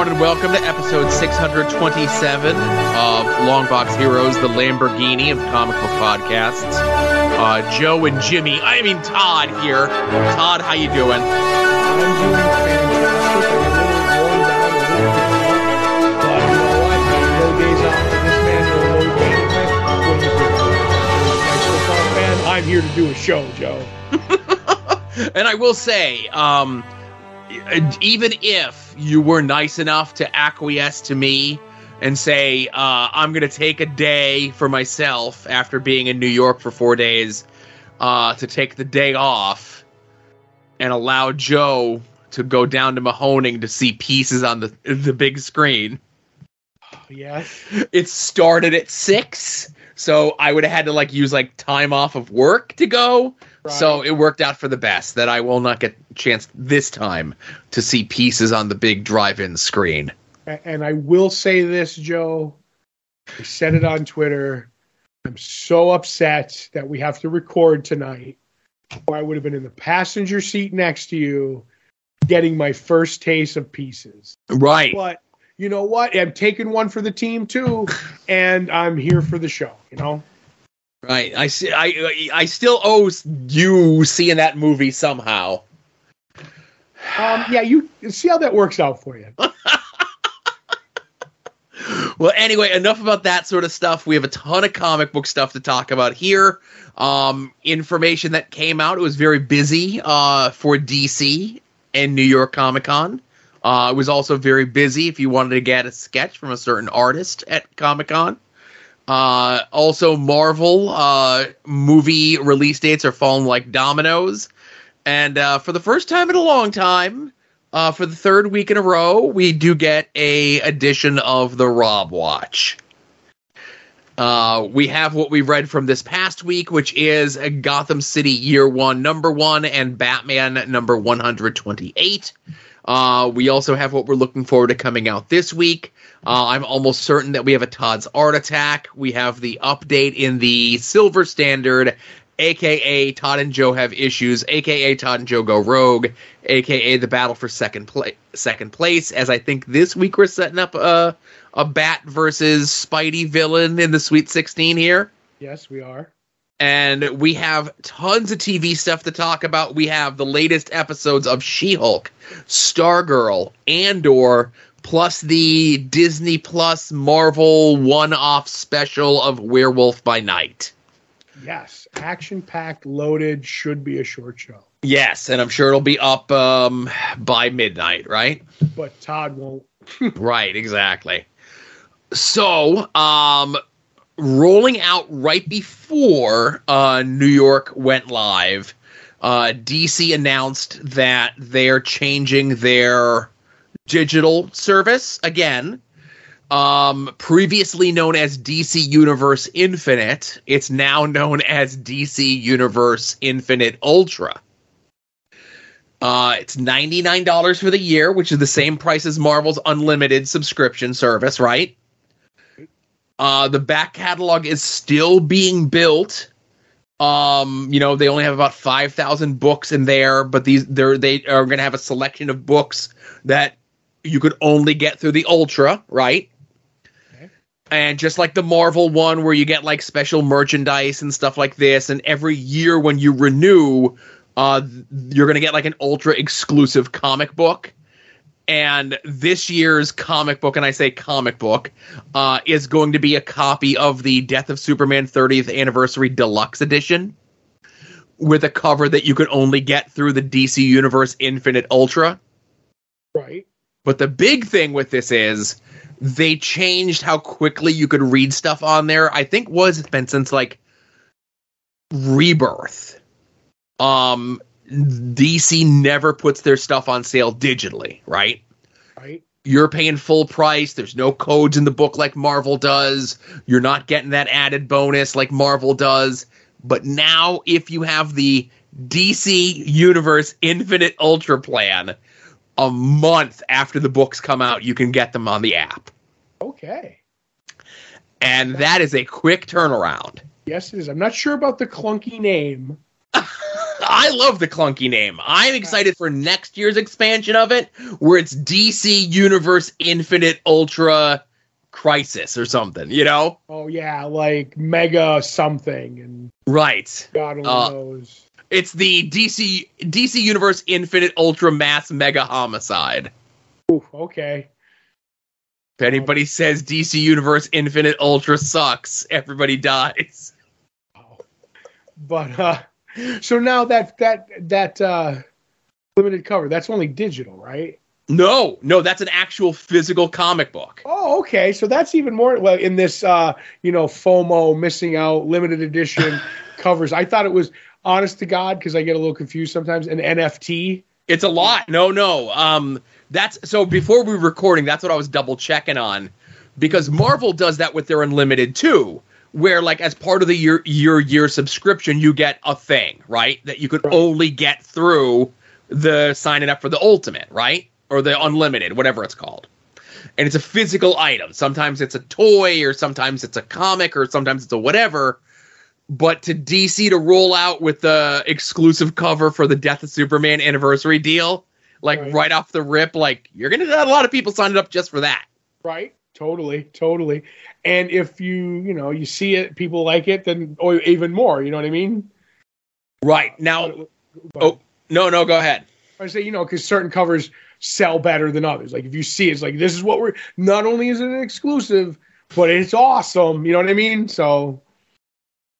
everyone, and welcome to episode 627 of Longbox Heroes, the Lamborghini of comic book podcasts. Uh, Joe and Jimmy, I mean Todd here. Todd, how you doing? I'm doing fantastic. I'm a little worn down, a little but you know what? No days off for this man, no low management. What you think? Nice football fan. I'm here to do a show, Joe. and I will say, um, even if you were nice enough to acquiesce to me and say, uh, I'm going to take a day for myself after being in New York for four days uh, to take the day off and allow Joe to go down to Mahoning to see pieces on the the big screen. Yes. It started at six, so I would have had to like use like time off of work to go. So it worked out for the best that I will not get a chance this time to see pieces on the big drive-in screen. And I will say this, Joe. I said it on Twitter. I'm so upset that we have to record tonight. Or I would have been in the passenger seat next to you getting my first taste of pieces. Right. But you know what? I'm taking one for the team too, and I'm here for the show. You know, Right. I see I I still owe you seeing that movie somehow. um, yeah. You see how that works out for you. Well, anyway, enough about that sort of stuff. We have a ton of comic book stuff to talk about here. Um, information that came out. It was very busy uh, for DC and New York Comic Con. Uh, it was also very busy if you wanted to get a sketch from a certain artist at Comic Con. Uh, also, Marvel uh, movie release dates are falling like dominoes. And uh, for the first time in a long time, uh, for the third week in a row, we do get a edition of the Rob Watch. Uh, we have what we read from this past week, which is Gotham City Year One number one and Batman number 128. Uh, we also have what we're looking forward to coming out this week. Uh, I'm almost certain that we have a Todd's Art Attack. We have the update in the Silver Standard, aka Todd and Joe have issues, aka Todd and Joe go rogue, aka the battle for second place. Second place, as I think this week we're setting up a a Bat versus Spidey villain in the Sweet 16 here Yes, we are. And we have tons of TV stuff to talk about. We have the latest episodes of She-Hulk, Stargirl, Andor, plus the Disney Plus Marvel one-off special of Werewolf by Night. Yes, action packed, loaded. Should be a short show, Yes, and I'm sure it'll be up um, by midnight, right? but Todd won't. right, exactly. So, um, rolling out right before uh, New York went live, uh, DC announced that they're changing their digital service again. Um, previously known as DC Universe Infinite, it's now known as DC Universe Infinite Ultra. Uh, it's $99 for the year, which is the same price as Marvel's unlimited subscription service, right? Uh, the back catalog is still being built. Um, you know, they only have about 5,000 books in there, but these they're they are going to have a selection of books that you could only get through the Ultra, right? Okay. And just like the Marvel one where you get like special merchandise and stuff like this and every year when you renew uh, you're going to get like an ultra exclusive comic book. And this year's comic book, and I say comic book, uh, is going to be a copy of the Death of Superman 30th Anniversary Deluxe Edition with a cover that you could only get through the DC Universe Infinite Ultra. Right. But the big thing with this is they changed how quickly you could read stuff on there. I think was it's been since like Rebirth. Um DC never puts their stuff on sale digitally, right? Right. You're paying full price. There's no codes in the book like Marvel does. You're not getting that added bonus like Marvel does. But now, if you have the DC Universe Infinite Ultra plan, a month after the books come out, you can get them on the app. Okay. And that is a quick turnaround. Yes, it is. I'm not sure about the clunky name. I love the clunky name. I'm excited for next year's expansion of it, where it's DC Universe Infinite Ultra Crisis or something. You know? Oh yeah, like Mega something, and Right. God only Uh, knows. It's the DC DC Universe Infinite Ultra Mass Mega Homicide. Ooh, okay. If anybody says DC Universe Infinite Ultra sucks, everybody dies. Oh. But uh, so now that that that uh, limited cover, that's only digital, right? No, no, that's an actual physical comic book. Oh, okay. So that's even more well in this uh, you know, FOMO missing out limited edition covers. I thought it was honest to God because I get a little confused sometimes. An NFT. It's a lot. No, no. Um, that's so. Before we were recording, that's what I was double checking on, because Marvel does that with their Unlimited too, where like as part of the year year year subscription, you get a thing right that you could Right. only get through the signing up for the Ultimate, right, or the Unlimited, whatever it's called. And it's a physical item. Sometimes it's a toy, or sometimes it's a comic, or sometimes it's a whatever. But to DC to roll out with the exclusive cover for the Death of Superman anniversary deal, like Right. right, off the rip, like you're gonna get a lot of people signed up just for that. Right. Totally. Totally. And if you you know you see it, people like it, then or even more. You know what I mean? Right now, But- oh no, no, go ahead. I say, you know, because certain covers sell better than others. Like if you see, it, it's like this is what we're. Not only is it an exclusive, but it's awesome. You know what I mean? So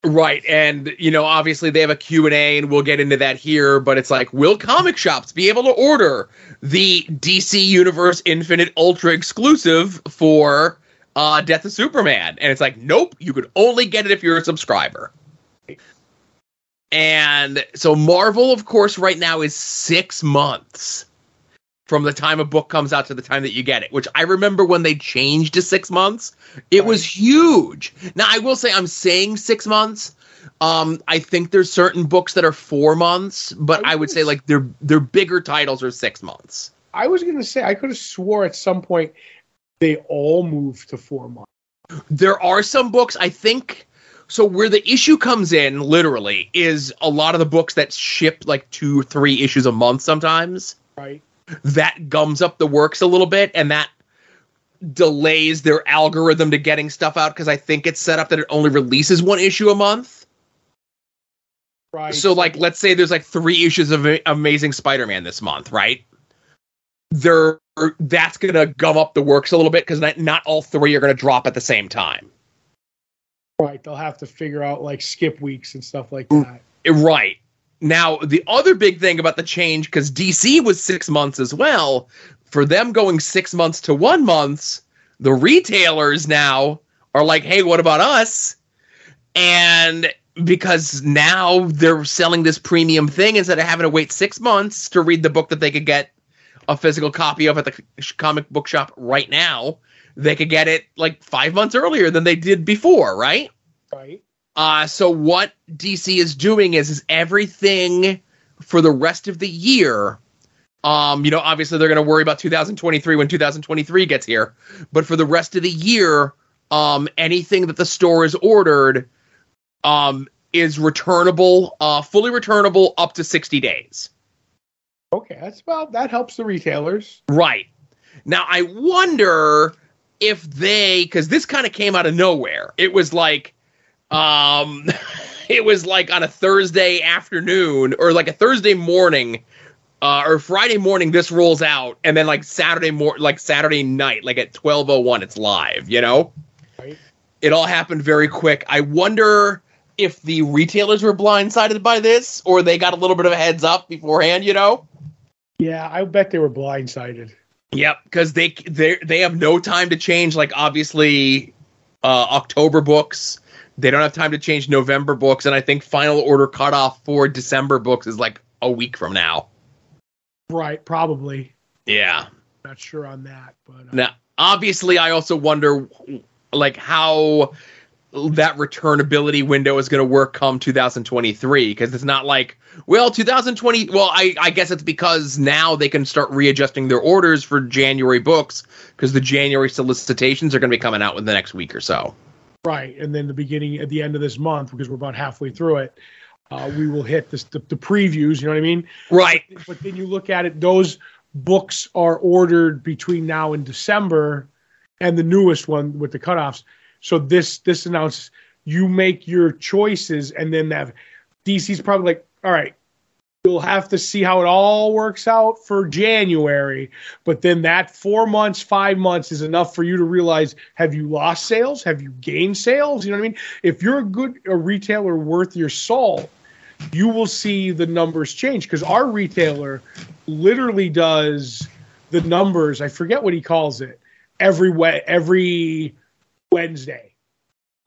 Right, and you know, obviously they have a Q and we'll get into that here. But it's like, will comic shops be able to order the DC Universe Infinite Ultra exclusive for uh, Death of Superman? And it's like, nope, you could only get it if you're a subscriber. And so Marvel, of course, right now is six months from the time a book comes out to the time that you get it, which I remember when they changed to six months. It was huge. Now I will say I'm saying six months. Um, I think there's certain books that are four months, but I I would say like their their bigger titles are six months. I was gonna say I could have swore at some point they all moved to four months. There are some books I think so where the issue comes in literally is a lot of the books that ship like two three issues a month sometimes. Right. That gums up the works a little bit and that delays their algorithm to getting stuff out because I think it's set up that it only releases one issue a month. Right. So, like, let's say there's like three issues of Amazing Spider-Man this month, right? They're that's gonna gum up the works a little bit because not, not all three are gonna drop at the same time. right, they'll have to figure out like skip weeks and stuff like that. Right. Now, the other big thing about the change, because DC was six months as well, for them going six months to one month, the retailers now are like, hey, what about us? And because now they're selling this premium thing instead of having to wait six months to read the book that they could get a physical copy of at the comic book shop right now, they could get it like five months earlier than they did before, right? Right. Uh, so what DC is doing is is everything for the rest of the year. Um, you know, obviously they're going to worry about 2023 when 2023 gets here, but for the rest of the year, um, anything that the store has ordered, um, is returnable, uh, fully returnable up to 60 days. Okay, that's well that helps the retailers. Right. Now I wonder if they cuz this kind of came out of nowhere. It was like um it was like on a Thursday afternoon or like a Thursday morning uh, or Friday morning this rolls out and then like Saturday mor- like Saturday night like at 12:01 it's live, you know? Right. It all happened very quick. I wonder if the retailers were blindsided by this or they got a little bit of a heads up beforehand, you know? Yeah, I bet they were blindsided. Yep, because they they they have no time to change. Like obviously, uh, October books. They don't have time to change November books, and I think final order cutoff for December books is like a week from now. Right, probably. Yeah. Not sure on that, but uh, Now, obviously, I also wonder, like, how that returnability window is going to work come 2023 because it's not like well 2020 well I, I guess it's because now they can start readjusting their orders for january books because the january solicitations are going to be coming out in the next week or so right. And then the beginning at the end of this month, because we're about halfway through it, uh, we will hit this, the, the previews. You know what I mean? Right. But then you look at it; those books are ordered between now and December, and the newest one with the cutoffs. So this this announces you make your choices, and then that DC's probably like, all right, you'll have to see how it all works out for January. But then that four months, five months is enough for you to realize have you lost sales? Have you gained sales? You know what I mean? If you're a good a retailer worth your salt, you will see the numbers change because our retailer literally does the numbers. I forget what he calls it every every Wednesday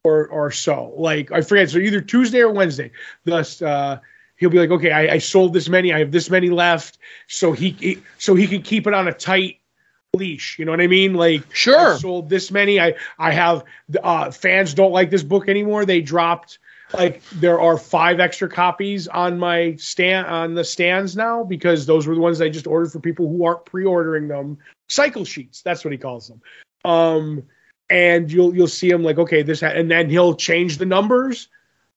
or or so. Like I forget. So either Tuesday or Wednesday. Thus, uh, he'll be like, okay, I, I sold this many. I have this many left. So he, he so he can keep it on a tight leash. You know what I mean? Like Sure. I sold this many. I I have uh, fans don't like this book anymore. They dropped like there are five extra copies on my stand on the stands now because those were the ones I just ordered for people who aren't pre-ordering them. Cycle sheets, that's what he calls them. Um, and you'll you'll see him like okay this ha-, and then he'll change the numbers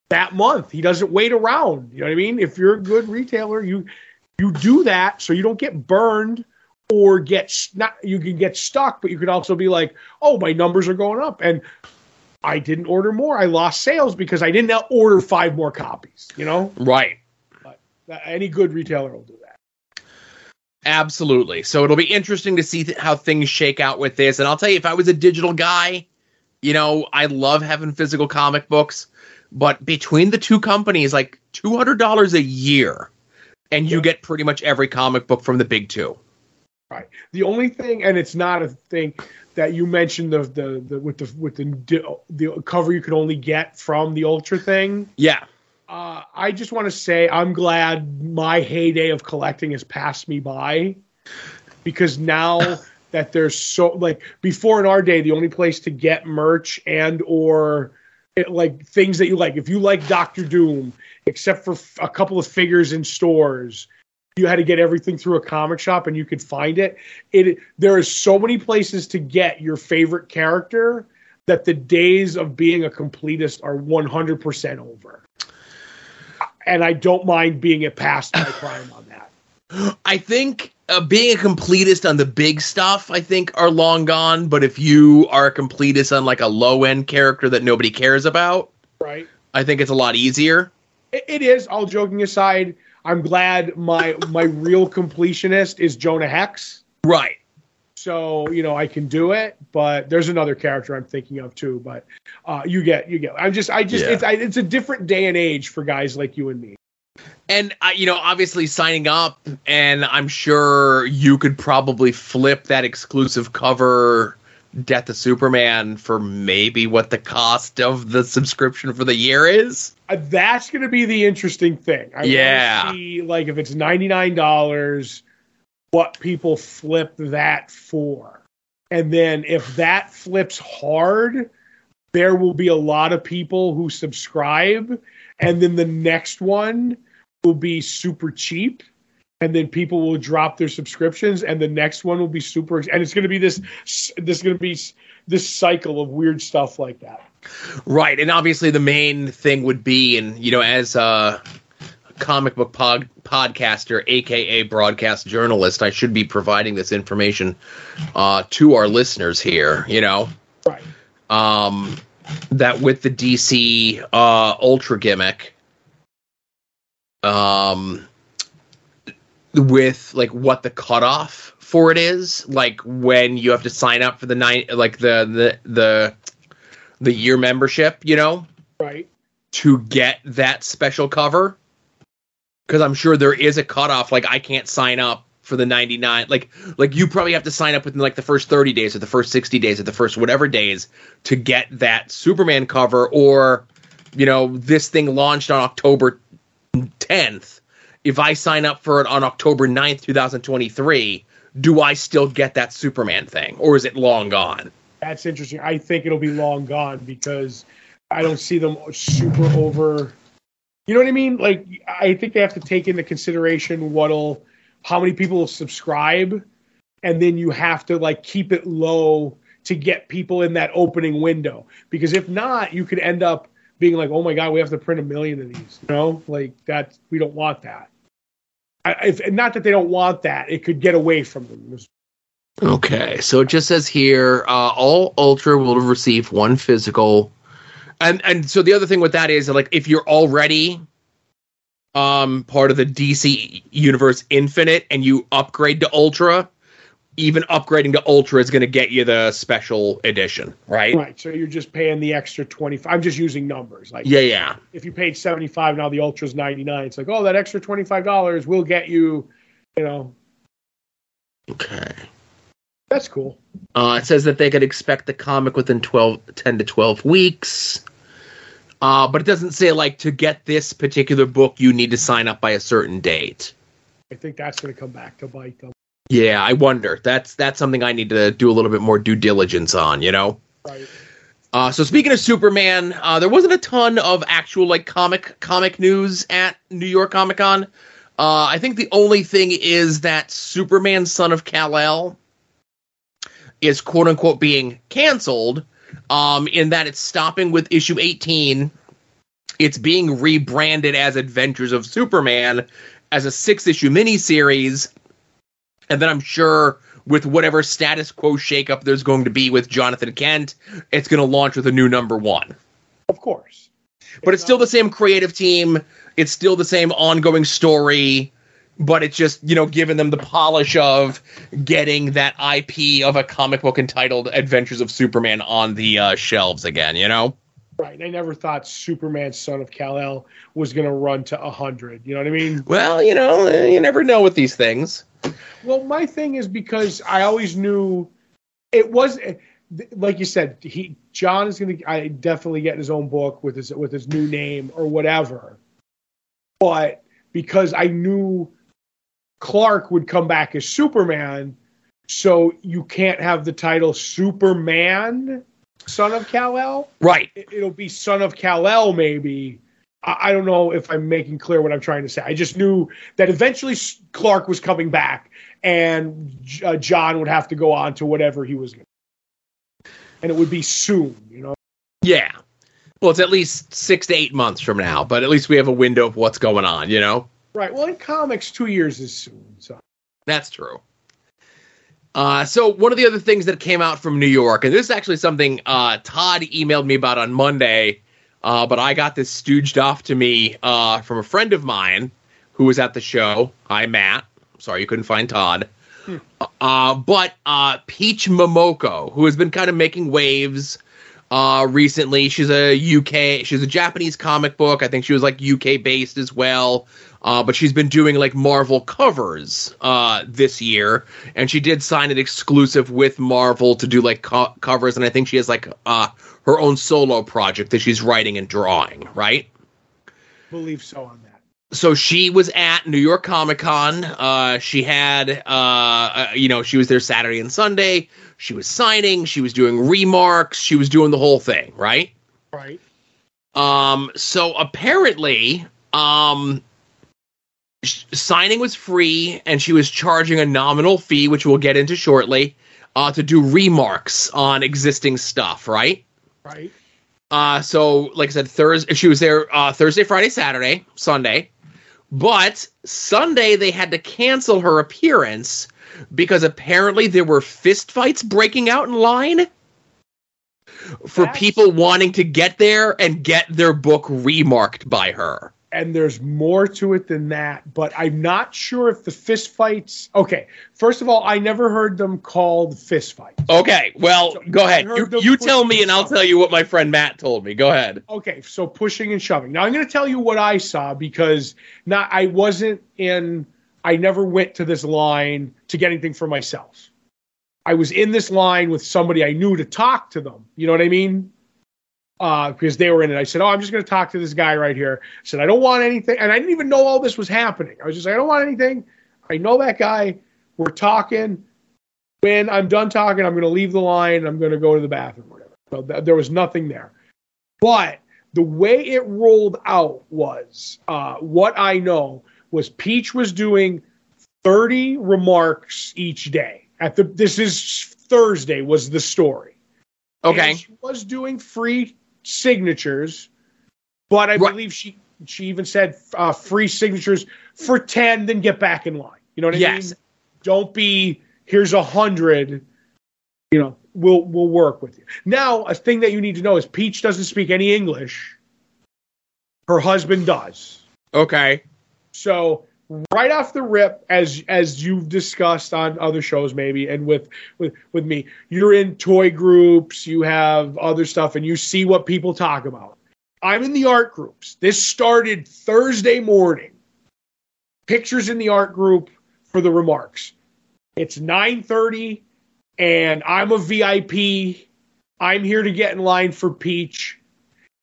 that month. He doesn't wait around. You know what I mean? If you're a good retailer, you you do that so you don't get burned or get not you can get stuck, but you could also be like, oh, my numbers are going up and I didn't order more. I lost sales because I didn't order five more copies. You know, Right. That- any good retailer will do that. Absolutely. So it'll be interesting to see th- how things shake out with this. And I'll tell you, if I was a digital guy, you know, I love having physical comic books, but between the two companies, like two hundred dollars a year, and you get pretty much every comic book from the big two. Right. The only thing, and it's not a thing that you mentioned the the, the with the with the the cover you could only get from the Ultra thing. Yeah. Uh, I just want to say I'm glad my heyday of collecting has passed me by because now that there's so like before in our day the only place to get merch and or like things that you like. If you like Doctor Doom except for f- a couple of figures in stores you had to get everything through a comic shop and you could find it. It there is so many places to get your favorite character that the days of being a completist are 100% over. And I don't mind being a past my prime on that. I think uh, being a completist on the big stuff, I think, are long gone. But if you are a completist on like a low end character that nobody cares about, Right? I think it's a lot easier. It, it is. All joking aside, I'm glad my my real completionist is Jonah Hex. Right. So you know I can do it, but there's another character I'm thinking of too. But uh, you get you get. I'm just I just Yeah. it's I, it's a different day and age for guys like you and me. And uh, you know, obviously signing up, and I'm sure you could probably flip that exclusive cover Death of Superman for maybe what the cost of the subscription for the year is. Uh, that's going to be the interesting thing. I Yeah. see like if it's ninety nine dollars, what people flip that for, and then if that flips hard, there will be a lot of people who subscribe, and then the next one will be super cheap. And then people will drop their subscriptions, and the next one will be super, and it's going to be this, this is going to be this cycle of weird stuff like that. Right, and obviously the main thing would be, and you know, as a comic book pod- podcaster, aka broadcast journalist, I should be providing this information uh, to our listeners here. You know, Right. um, that with the DC uh, Ultra gimmick, um, with like what the cutoff for it is, like when you have to sign up for the nine, like the the the the year membership, you know, Right. to get that special cover. Because I'm sure there is a cutoff. Like I can't sign up for the 99. Like like you probably have to sign up within like the first 30 days or the first 60 days or the first whatever days to get that Superman cover. Or you know this thing launched on October 10th. If I sign up for it on October 9th, 2023, do I still get that Superman thing, or is it long gone? That's interesting. I think it'll be long gone because I don't see them super over. You know what I mean? Like I think they have to take into consideration what'll, how many people will subscribe, and then you have to like keep it low to get people in that opening window. Because if not, you could end up being like, oh my god, we have to print a million of these. You know, like that. We don't want that. I, if, not that they don't want that, it could get away from them. Okay, so it just says here, uh, all Ultra will receive one physical, and and so the other thing with that is like if you're already um part of the DC Universe Infinite and you upgrade to Ultra, even upgrading to Ultra is going to get you the special edition, right? Right. So you're just paying the extra 25. I'm just using numbers. Like Yeah, yeah. if you paid seventy five, now the Ultra's ninety nine. It's like, oh, that extra twenty five dollars will get you. You know, Okay. that's cool. Uh, it says that they could expect the comic within 12, 10 to 12 weeks. Uh, but it doesn't say, like, to get this particular book, you need to sign up by a certain date. I think that's going to come back to bite them. Yeah, I wonder. That's that's something I need to do a little bit more due diligence on, you know? Right. Uh, so speaking of Superman, uh, there wasn't a ton of actual like comic comic news at New York Comic Con. Uh, I think the only thing is that Superman, Son of Kal El, is quote unquote being canceled. Um, in that it's stopping with issue 18. It's being rebranded as Adventures of Superman as a six issue miniseries. And then I'm sure with whatever status quo shakeup there's going to be with Jonathan Kent, it's going to launch with a new number one. Of course. But it's still the same creative team. It's still the same ongoing story. But it's just, you know, giving them the polish of getting that IP of a comic book entitled Adventures of Superman on the uh, shelves again, you know? Right. I never thought Superman, Son of Kal El, was going to run to hundred. You know what I mean? Well, you know, you never know with these things. Well, my thing is because I always knew it was like you said. He John is going to I definitely get his own book with his with his new name or whatever. But because I knew Clark would come back as Superman, so you can't have the title Superman, Son of Kal El. Right. It, it'll be Son of Kal El, maybe. I, don't know if I'm making clear what I'm trying to say. I just knew that eventually Clark was coming back, and uh, John would have to go on to whatever he was, gonna and it would be soon. You know. Yeah. Well, it's at least six to eight months from now, but at least we have a window of what's going on, you know? Right. Well, in comics, two years is soon. So. That's true. Uh, so one of the other things that came out from New York, and this is actually something uh, Todd emailed me about on Monday, uh, but I got this stooged off to me uh, from a friend of mine who was at the show. Hi, Matt. Sorry you couldn't find Todd. Uh, but uh, Peach Momoko, who has been kind of making waves uh, recently. She's a UK, she's a Japanese comic book. I think she was like UK based as well. Uh, but she's been doing like Marvel covers uh, this year, and she did sign an exclusive with Marvel to do like co- covers, and I think she has like uh, her own solo project that she's writing and drawing, right? Believe so on that. so she was at New York Comic Con. Uh, she had, uh, uh, you know, she was there Saturday and Sunday. She was signing. She was doing remarks. She was doing the whole thing, right? Right. Um, so apparently, um, sh- signing was free, and she was charging a nominal fee, which we'll get into shortly, uh, to do remarks on existing stuff, right? Right. Uh, so like I said, Thursday she was there uh, Thursday, Friday, Saturday, Sunday, but Sunday they had to cancel her appearance because apparently there were fistfights breaking out in line for That's- people wanting to get there and get their book remarked by her. And there's more to it than that. But I'm not sure if the fist fights. Okay, first of all, I never heard them called fist fights. Okay, well, So, go ahead. You, you tell me, and and I'll tell you what my friend Matt told me. Go ahead. Okay, so pushing and shoving. Now I'm going to tell you what I saw because not I wasn't in. I never went to this line to get anything for myself. I was in this line with somebody I knew to talk to them. You know what I mean? Uh, because they were in it. I said, "Oh, I'm just going to talk to this guy right here." I said, "I don't want anything," and I didn't even know all this was happening. I was just like, "I don't want anything." I know that guy. We're talking. When I'm done talking, I'm going to leave the line. I'm going to go to the bathroom. Whatever. So th- there was nothing there. But the way it rolled out was uh, what I know was Peach was doing 30 remarks each day. At the this is Thursday was the story. Okay. And she was doing free signatures But I Right. believe she she even said uh, free signatures for ten, then get back in line. You know what I Yes. mean? Don't be here's a hundred. You know, we'll we'll work with you. Now, a thing that you need to know is Peach doesn't speak any English. Her husband does. Okay. So right off the rip, as as you've discussed on other shows, maybe, and with with with me, you're in toy groups, you have other stuff, and you see what people talk about. I'm in the art groups. This started Thursday morning. Pictures in the art group for the remarks. It's 9:30, and I'm a VIP. I'm here to get in line for Peach,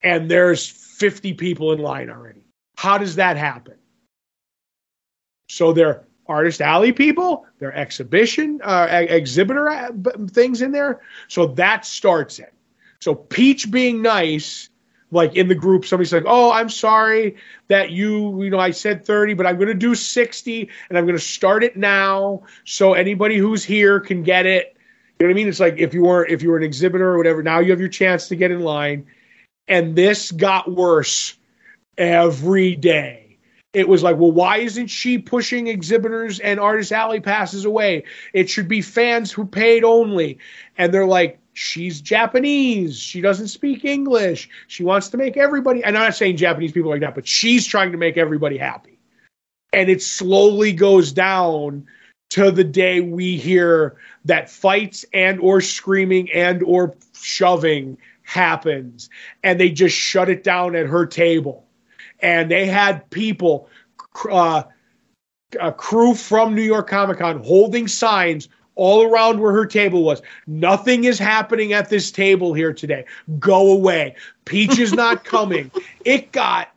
and there's 50 people in line already. How does that happen? So they're artist alley people, they're exhibition, uh, exhibitor uh, things in there. So that starts it. So Peach being nice, like in the group, somebody's like, "Oh, I'm sorry that you, you know, I said 30, but I'm going to do 60, and I'm going to start it now, so anybody who's here can get it." You know what I mean? It's like if you were if you were an exhibitor or whatever, now you have your chance to get in line. And this got worse every day. It was like, well, why isn't she pushing exhibitors and artist alley passes away? It should be fans who paid only. And they're like, she's Japanese. She doesn't speak English. She wants to make everybody. And I'm not saying Japanese people like that, but she's trying to make everybody happy. And it slowly goes down to the day we hear that fights and or screaming and or shoving happens and they just shut it down at her table and they had people uh, a crew from New York Comic Con holding signs all around where her table was. Nothing is happening at this table here today. Go away. Peach is not coming. It got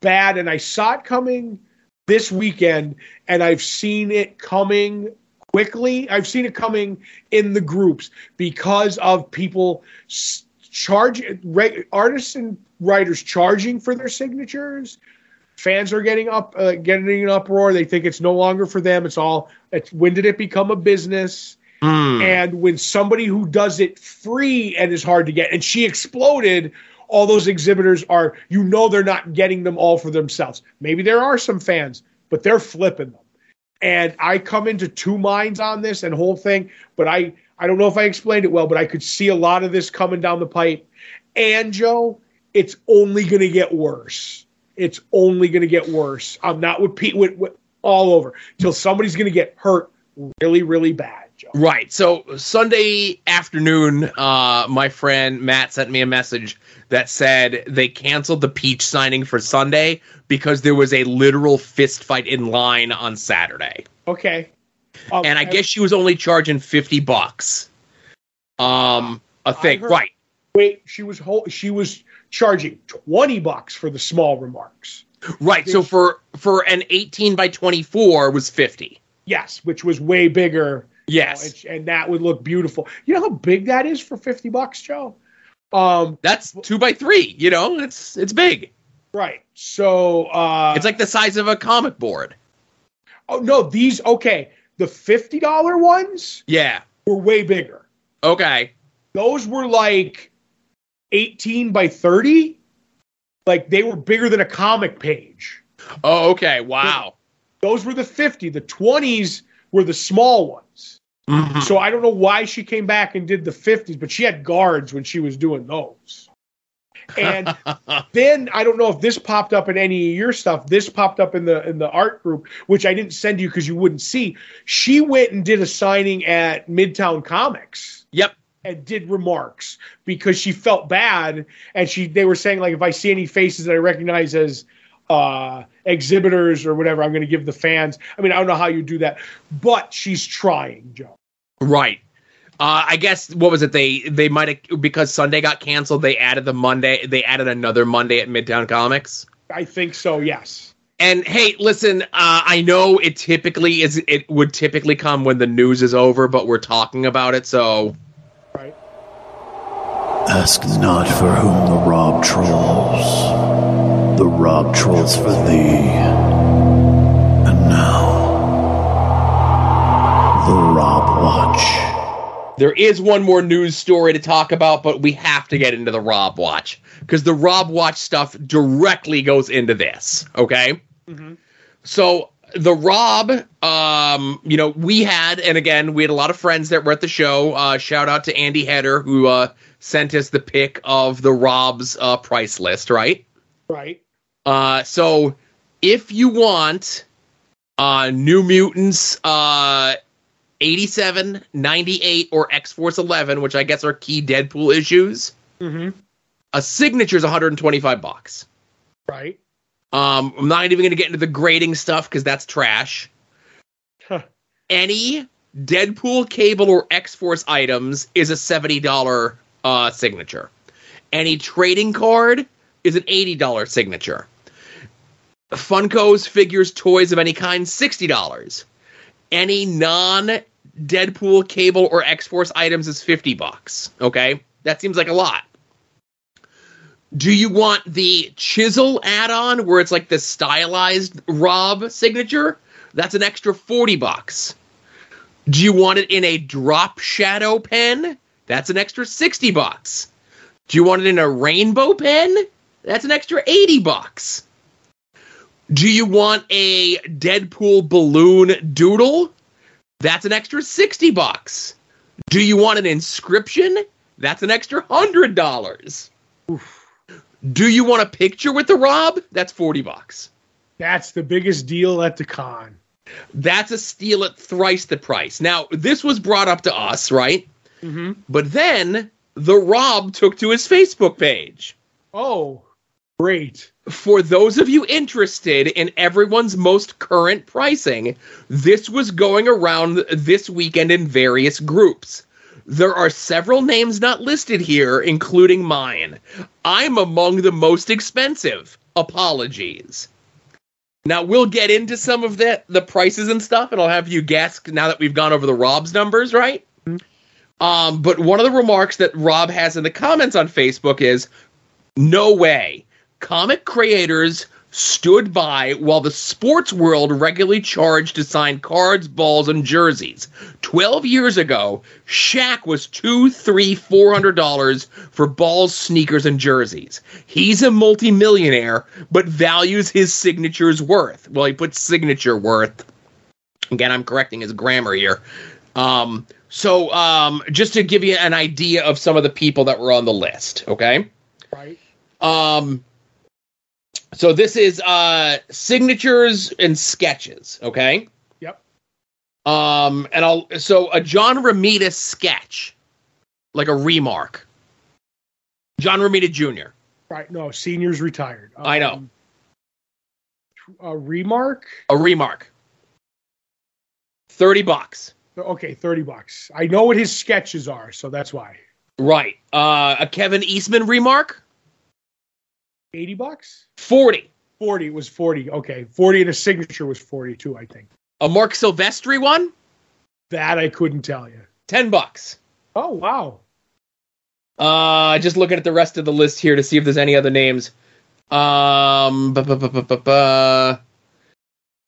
bad, and I saw it coming this weekend, and I've seen it coming quickly. I've seen it coming in the groups because of people s- charge re, artists and writers charging for their signatures. Fans are getting up, uh, getting an uproar. They think it's no longer for them. It's all. It's, when did it become a business? Hmm. And when somebody who does it free and is hard to get, and she exploded, all those exhibitors are, you know, they're not getting them all for themselves. Maybe there are some fans, but they're flipping them. And I come into two minds on this and whole thing, but I, I don't know if I explained it well, but I could see a lot of this coming down the pipe. And Joe, it's only going to get worse. It's only going to get worse. I'm not with Pete with, with all over till somebody's going to get hurt really, really bad, Joe. Right. So Sunday afternoon, uh, my friend Matt sent me a message that said they canceled the Peach signing for Sunday because there was a literal fist fight in line on Saturday, Okay. Um, and I guess she was only charging fifty bucks. Um, a thing, heard- right? wait, she was whole, she was charging twenty bucks for the small remarks. Right. So for for an eighteen by twenty four was fifty. Yes, which was way bigger. you know, Yes, and, and that would look beautiful. You know how big that is for fifty bucks, Joe? Um, that's two by three. You know, it's it's big. right. So uh, It's like the size of a comic board. oh no, these okay. The fifty dollar ones Yeah. were way bigger. Okay. Those were like eighteen by thirty. Like they were bigger than a comic page. Oh, okay. Wow. Those were the 50. The 20s were the small ones. Mhm. So I don't know why she came back and did the 50s, but she had guards when she was doing those. And then I don't know if this popped up in any of your stuff. This popped up in the in the art group, which I didn't send you because you wouldn't see. She went and did a signing at Midtown Comics Yep. and did remarks because she felt bad and she they were saying like if I see any faces that I recognize as uh exhibitors or whatever I'm going to give the fans I mean I don't know how you do that but she's trying Joe Right. Uh, I guess what was it? They they might have because Sunday got canceled. They added the Monday. They added another Monday at Midtown Comics. I think so yes And hey, listen, uh, I know it typically is. It would typically come when the news is over, but we're talking about it, so right Ask not for whom the rob trolls. The rob trolls for thee. And now, the Rob Watch. There is one more news story to talk about. But we have to get into the Rob Watch because the Rob Watch stuff directly goes into this. Okay. Mhm. So the Rob, um, you know, we had, and again, we had a lot of friends that were at the show. Uh, shout out to Andy Header who uh, sent us the pick of the Rob's uh, price list, right? Right. Uh, so if you want uh, New Mutants uh, 87, 98, or X Force 11, which I guess are key Deadpool issues, Mm-hmm. a signature is 125 bucks. Right. Um, I'm not even going to get into the grading stuff because that's trash. Huh. Any Deadpool cable or X Force items is a $70 uh, signature. Any trading card is an $80 signature. Funko's figures, toys of any kind, $60. Any non Deadpool cable or X Force items is 50 bucks. Okay? That seems like a lot. Do you want the chisel add-on where it's like the stylized Rob signature? That's an extra 40 bucks. Do you want it in a drop shadow pen? That's an extra 60 bucks. Do you want it in a rainbow pen? That's an extra 80 bucks. Do you want a Deadpool balloon doodle? That's an extra 60 bucks. Do you want an inscription? That's an extra $100. Do you want a picture with the Rob? That's 40 bucks. That's the biggest deal at the con. That's a steal at thrice the price. Now, this was brought up to us, right? Mm-hmm. But then the Rob took to his Facebook page. Oh, great. For those of you interested in everyone's most current pricing, this was going around this weekend in various groups. There are several names not listed here, including mine. I'm among the most expensive. Apologies. Now we'll get into some of the the prices and stuff, and I'll have you guess now that we've gone over the Rob's numbers, right? Um, but one of the remarks that Rob has in the comments on Facebook is, "No way, comic creators." Stood by while the sports world regularly charged to sign cards, balls, and jerseys. Twelve years ago, Shaq was two, three, four hundred dollars for balls, sneakers, and jerseys. He's a multimillionaire, but values his signature's worth. Well, he puts signature worth. Again, I'm correcting his grammar here. Um, so, um, just to give you an idea of some of the people that were on the list, okay? Right. Um, so this is uh signatures and sketches, okay? Yep. Um, and I'll so a John Romita sketch, like a remark. John Romita Jr. Right. No, seniors retired. I know. Um, A remark? A remark. Thirty bucks. Okay, 30 bucks. I know what his sketches are, so that's why. Right. Uh, a Kevin Eastman remark. 80 bucks? Forty. 40 was 40. Okay. 40 and a signature was 42, I think. A Marc Silvestri one. That I couldn't tell you. Ten bucks. Oh, wow. Uh, just looking at the rest of the list here to see if there's any other names. Um,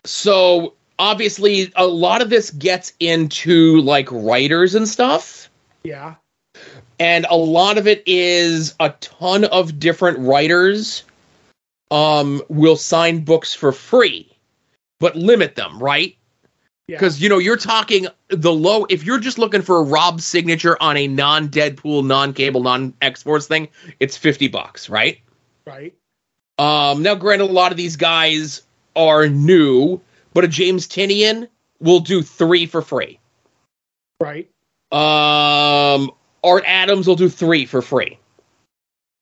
so obviously a lot of this gets into like writers and stuff, Yeah. And a lot of it is a ton of different writers um will sign books for free, but limit them, right? Yeah. Because you know you're talking the low. If you're just looking for a Rob signature on a non-Deadpool, non-cable, non-X Force thing, it's fifty bucks, right? Right. Um, now, granted, a lot of these guys are new, but a James Tynion will do three for free. Right. Um, Art Adams will do three for free.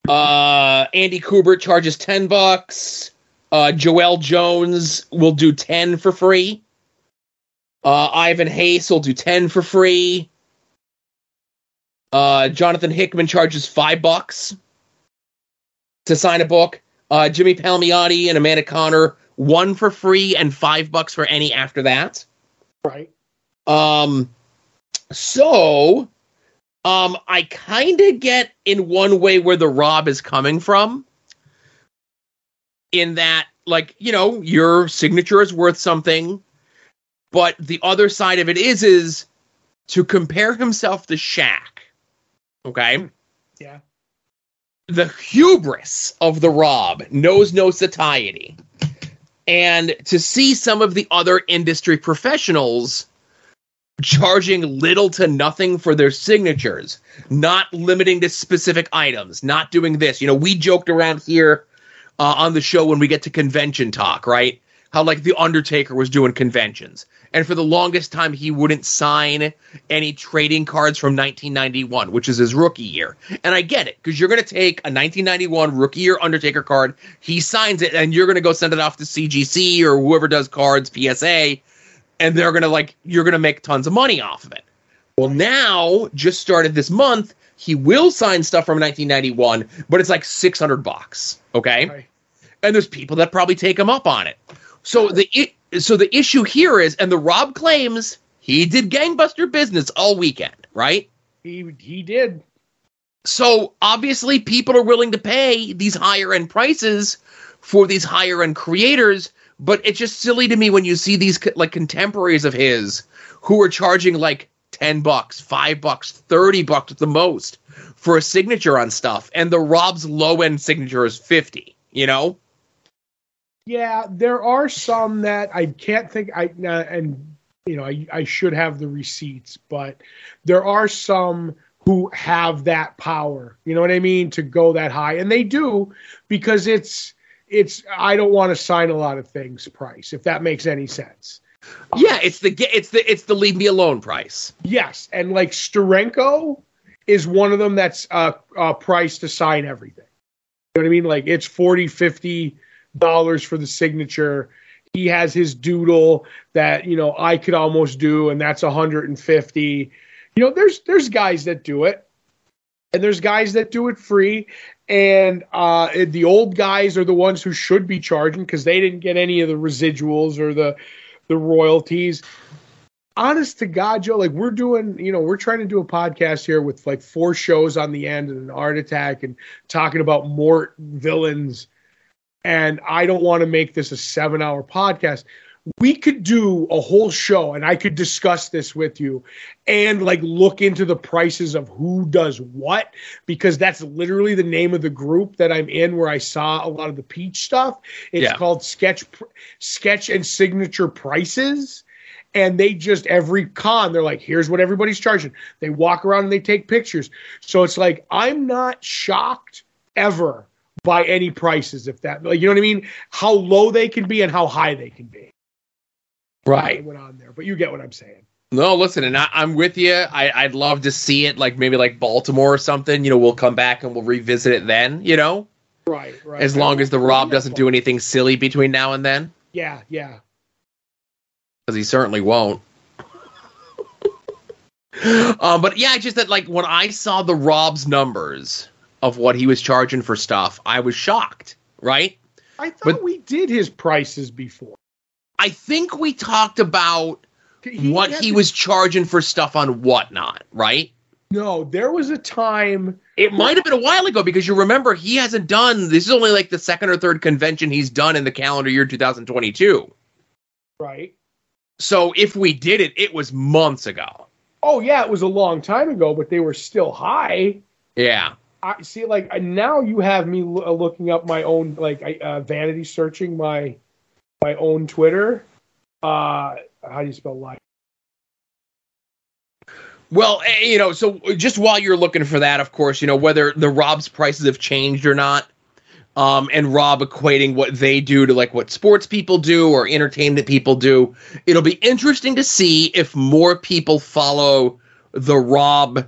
Uh, Andy Kubert charges ten bucks. Uh, Joëlle Jones will do ten for free. Uh, Ivan Reis will do ten for free. Uh, Jonathan Hickman charges five bucks to sign a book. Uh, Jimmy Palmiotti and Amanda Conner one for free and five bucks for any after that. Right. Um, so, um, I kind of get in one way where the Rob is coming from. In that, like, you know, your signature is worth something, but the other side of it is, is to compare himself to Shaq. Okay. Yeah. the hubris of the Rob knows no satiety. And to see some of the other industry professionals charging little to nothing for their signatures, not limiting to specific items, not doing this. You know, we joked around here uh, on the show when we get to convention talk, right? How like the Undertaker was doing conventions. And for the longest time, he wouldn't sign any trading cards from 1991, which is his rookie year. And I get it, because you're going to take a 1991 rookie year Undertaker card, he signs it, and you're going to go send it off to CGC or whoever does cards, PSA, and they're to like, you're to make tons of money off of it. Well, now, just started this month, he will sign stuff from 1991, but it's like 600 bucks. Okay. Right. And there's people that probably take him up on it. So the i- so the issue here is, and the Rob claims he did gangbuster business all weekend, right? He he did. So obviously people are willing to pay these higher end prices for these higher end creators, but it's just silly to me when you see these like contemporaries of his who are charging like 10 bucks, 5 bucks, 30 bucks at the most for a signature on stuff and the Rob's low end signature is 50, you know? Yeah, there are some that I can't think. I uh, and you know I I should have the receipts, but there are some who have that power. You know what I mean to go that high, and they do because it's it's. I don't want to sign a lot of things price if that makes any sense. Yeah, it's the it's the it's the leave me alone price. Yes, and like Steranko is one of them that's uh, uh price to sign everything. You know what I mean? Like it's 40 50 dollars for the signature. He has his doodle that, you know, I could almost do and that's 150. You know, there's there's guys that do it. And there's guys that do it free and uh the old guys are the ones who should be charging cuz they didn't get any of the residuals or the the royalties honest to God, Joe, like we're doing, you know, we're trying to do a podcast here with like four shows on the end and an art attack and talking about Mort villains. And I don't want to make this a seven hour podcast. We could do a whole show and I could discuss this with you and like look into the prices of who does what because that's literally the name of the group that I'm in where I saw a lot of the peach stuff. It's Yeah. called Sketch Sketch and Signature Prices. And they just every con they're like here's what everybody's charging. They walk around and they take pictures. So it's like i'm not shocked ever by any prices if that like you know what i mean? How low they can be and how high they can be I went on there but you get what i'm saying No, listen, and I, I'm with you. I, I'd love to see it, like maybe like Baltimore or something. You know, we'll come back and we'll revisit it then. You know, right right as long as the Rob doesn't do anything silly between now and then, yeah yeah because he certainly won't. um, but yeah, just that like when I saw the Rob's numbers of what he was charging for stuff, I was shocked. Right? i thought But- we did his prices before I think we talked about what he to- was charging for stuff on whatnot. Right? no there was a time It might have been a while ago because you remember he hasn't done this is only like the second or third convention he's done in the calendar year 2022. right So if we did it, it was months ago. oh yeah it was a long time ago but they were still high Yeah. I see. Like now, you have me uh, looking up my own, like uh, vanity searching my my own Twitter. Uh, how do you spell life? Well, eh, you know, so just while you're looking for that, of course, you know, whether the Rob's prices have changed or not, um, and Rob equating what they do to like what sports people do or entertainment people do, it'll be interesting to see if more people follow the Rob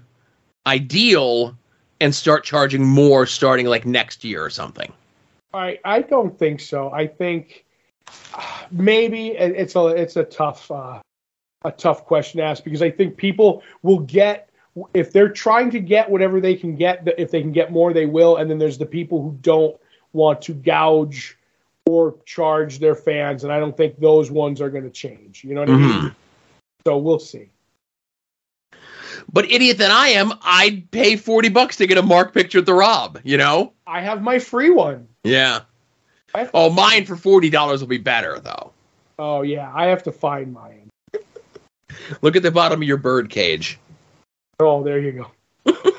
ideal and start charging more starting like next year or something. I I don't think so. I think maybe it's a it's a tough uh, a tough question to ask because I think people will get if they're trying to get whatever they can get. If they can get more, they will. And then there's the people who don't want to gouge or charge their fans, and I don't think those ones are going to change. You know what I mean? So we'll see. But idiot that I am, I'd pay 40 bucks to get a mark picture with the Rob, you know? I have my free one. Yeah. Oh, mine for $40 will be better, though. Oh yeah, I have to find mine. Look at the bottom of your bird cage. Oh, there you go.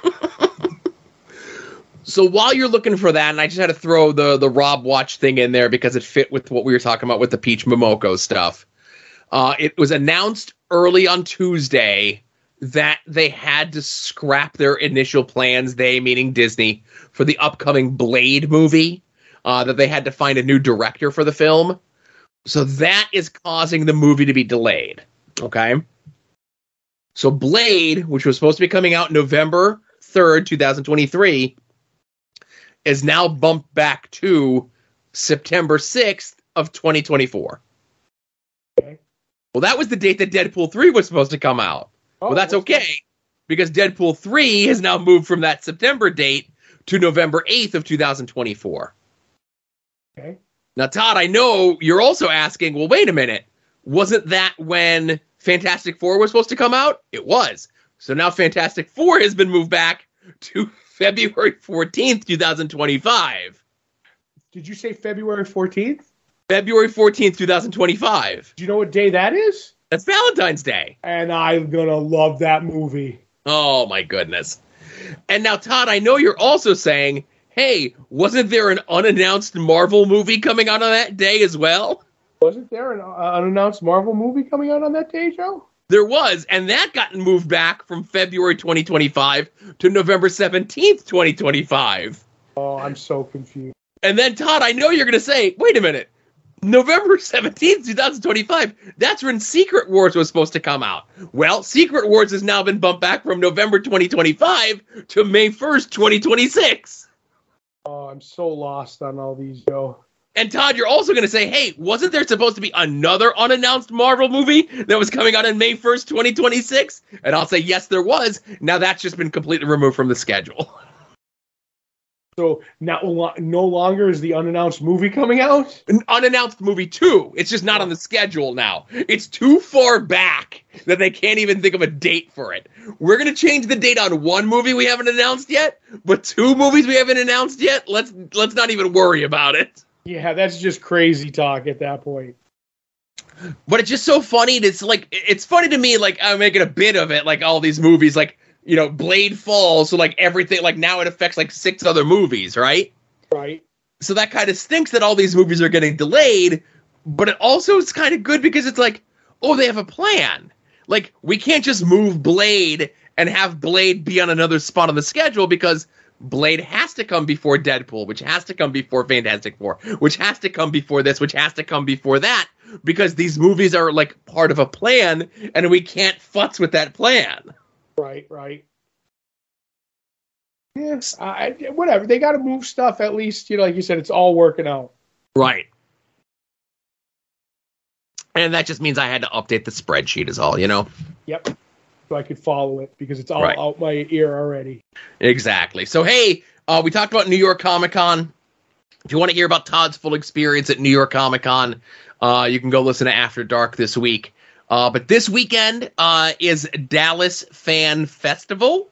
So while you're looking for that, and I just had to throw the the Rob Watch thing in there because it fit with what we were talking about with the Peach Momoko stuff. Uh, it was announced early on Tuesday that they had to scrap their initial plans, they meaning Disney, for the upcoming Blade movie. Uh, that they had to find a new director for the film. So that is causing the movie to be delayed. Okay. So Blade, which was supposed to be coming out November 3rd, 2023, is now bumped back to September 6th of 2024. Okay. Well, that was the date that Deadpool 3 was supposed to come out. Oh, well, that's okay because Deadpool 3 has now moved from that September date to November 8th of 2024. Okay. Now, Todd, I know you're also asking, well, wait a minute. Wasn't that when Fantastic Four was supposed to come out? It was. So now Fantastic Four has been moved back to February 14th, 2025. Did you say February 14th? February 14th, 2025. Do you know what day that is? That's Valentine's Day. And I'm going to love that movie. Oh, my goodness. And now, Todd, I know you're also saying, hey, wasn't there an unannounced Marvel movie coming out on that day as well? Wasn't there an uh, unannounced Marvel movie coming out on that day, Joe? There was, and that got moved back from February 2025 to November 17th, 2025. Oh, I'm so confused. And then, Todd, I know you're going to say, wait a minute. November 17th, 2025, that's when Secret Wars was supposed to come out. Well, Secret Wars has now been bumped back from November 2025 to May 1st, 2026. Oh, I'm so lost on all these, Joe. And Todd, you're also going to say, hey, wasn't there supposed to be another unannounced Marvel movie that was coming out on May 1st, 2026? And I'll say, yes, there was. Now that's just been completely removed from the schedule. So now, no longer is the unannounced movie coming out. An unannounced movie too. It's just not on the schedule now. It's too far back that they can't even think of a date for it. We're gonna change the date on one movie we haven't announced yet, but two movies we haven't announced yet. Let's let's not even worry about it. Yeah, that's just crazy talk at that point. But it's just so funny. It's like it's funny to me. Like I'm making a bit of it. Like all these movies, like you know, Blade falls, so like everything, like now it affects like six other movies, right? Right. So that kind of stinks that all these movies are getting delayed, but it also is kind of good because it's like, oh, they have a plan. Like we can't just move Blade and have Blade be on another spot on the schedule because Blade has to come before Deadpool, which has to come before Fantastic Four, which has to come before this, which has to come before that, because these movies are like part of a plan, and we can't futz with that plan. Right, right. Yes, I, whatever. They got to move stuff at least. You know, like you said, it's all working out. Right. And that just means I had to update the spreadsheet, is all, you know? Yep. So I could follow it because it's all Right. out my ear already. Exactly. So, hey, uh, we talked about New York Comic Con. If you want to hear about Todd's full experience at New York Comic Con, uh, you can go listen to After Dark this week. Uh, but this weekend uh, is Dallas Fan Festival.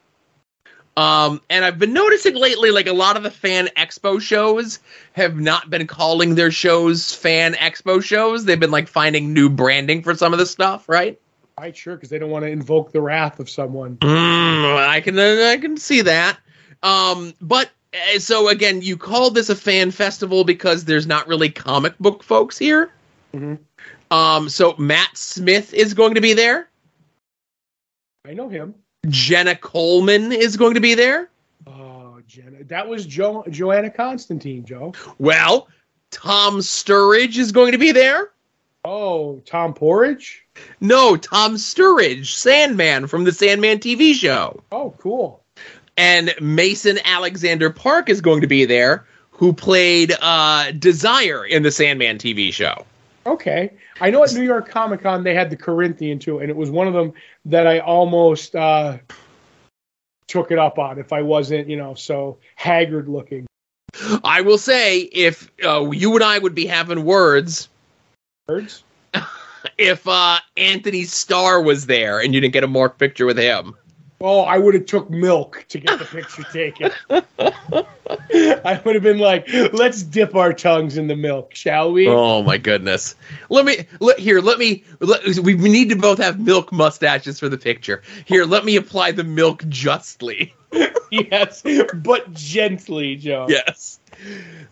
Um, and I've been noticing lately, like a lot of the fan expo shows have not been calling their shows fan expo shows. They've been like finding new branding for some of the stuff, right? Right, sure, because they don't want to invoke the wrath of someone. Mm, I can I can see that. Um, but uh, so again, you call this a fan festival because there's not really comic book folks here. Mhm. Um, so Matt Smith is going to be there. I know him. Jenna Coleman is going to be there. Oh, Jenna. That was jo- Johanna Constantine, Joe. Well, Tom Sturridge is going to be there. Oh, Tom Porridge. No, Tom Sturridge, Sandman from the Sandman TV show. Oh, cool. and Mason Alexander Park is going to be there, who played uh, Desire in the Sandman TV show. Okay. I know at New York Comic Con they had the Corinthian too, and it was one of them that I almost uh, took it up on if I wasn't, you know, so haggard looking. I will say, if uh, you and I would be having words, words, if uh, Antony Starr was there and you didn't get a more picture with him. Oh, I would have took milk to get the picture taken. I would have been like, let's dip our tongues in the milk, shall we? Oh my goodness. Let me let, here. Let me. Let, we need to both have milk mustaches for the picture. Here, let me apply the milk justly. yes, but gently, Joe. Yes.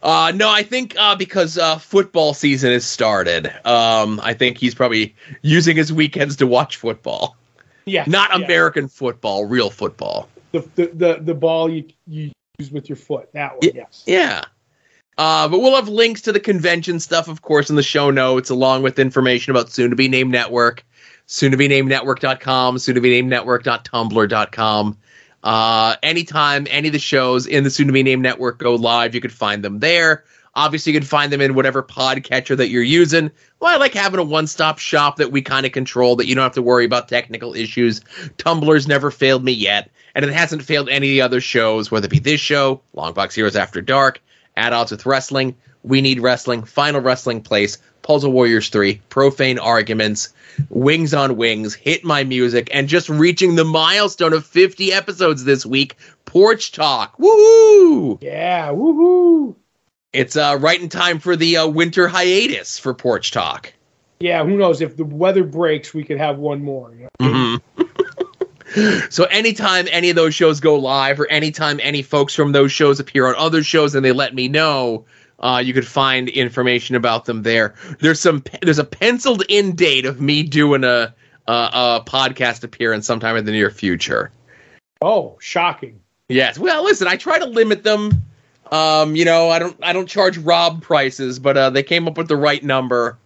Uh, no, I think uh, because uh, football season has started. Um, I think he's probably using his weekends to watch football. Yeah, Not yeah. American football, real football. The, the the the ball you you use with your foot. That one. Yes. Yeah. Uh, but we'll have links to the convention stuff, of course, in the show notes, along with information about soon to be named network, soon to be named network.com, soon to be named network.tumblr.com. Uh, anytime any of the shows in the soon to be named network go live, you could find them there. Obviously, you can find them in whatever podcatcher that you're using. Well, I like having a one stop shop that we kind of control, that you don't have to worry about technical issues. Tumblr's never failed me yet, and it hasn't failed any of the other shows, whether it be this show, Longbox Heroes After Dark, At Odds with Wrestling, We Need Wrestling, Final Wrestling Place, Puzzle Warriors 3, Profane Arguments, Wings on Wings, Hit My Music, and just reaching the milestone of 50 episodes this week, Porch Talk. Woohoo! Yeah. Woohoo. It's uh, right in time for the uh, winter hiatus for Porch Talk. Yeah. Who knows if the weather breaks, we could have one more. you know? So anytime any of those shows go live, or anytime any folks from those shows appear on other shows, and they let me know, uh, you could find information about them there. There's some there's a penciled in date of me doing a a, a podcast appearance sometime in the near future. Oh, shocking. Yes. Well, listen, I try to limit them. Um, you know, I don't I don't charge Rob prices, but uh, they came up with the right number,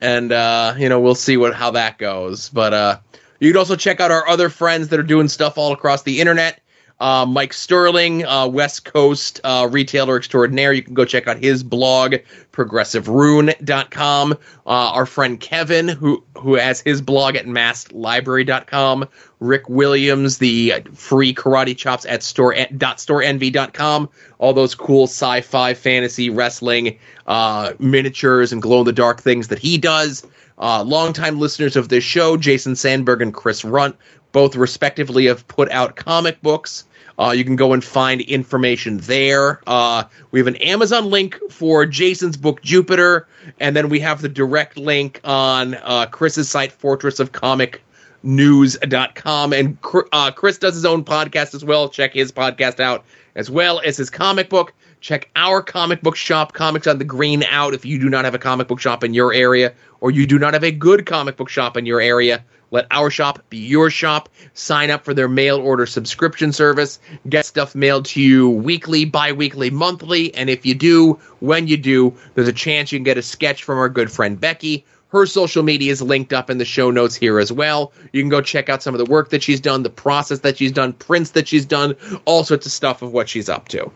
and uh, you know we'll see what how that goes. But uh, you can also check out our other friends that are doing stuff all across the internet. Uh, Mike Sterling, uh, West Coast uh, retailer extraordinaire. You can go check out his blog, progressiveruin.com. Uh, our friend Kevin, who who has his blog at masslibrary.com. Rick Williams, the free karate chops at store at, dot storeenvy.com. All those cool sci-fi, fantasy, wrestling, uh, miniatures, and glow in the dark things that he does. Uh, longtime listeners of this show, Jason Sandberg and Chris Runt, both respectively have put out comic books. Uh, you can go and find information there. Uh, we have an Amazon link for Jason's book Jupiter, and then we have the direct link on uh, Chris's site, Fortress of Comic news.com and uh, chris does his own podcast as well. Check his podcast out as well as his comic book. Check our comic book shop comics on the green out if you do not have a comic book shop in your area or you do not have a good comic book shop in your area let our shop be your shop sign up for their mail order subscription service get stuff mailed to you weekly bi-weekly monthly and if you do when you do there's a chance you can get a sketch from our good friend becky her social media is linked up in the show notes here as well. You can go check out some of the work that she's done, the process that she's done, prints that she's done, all sorts of stuff of what she's up to.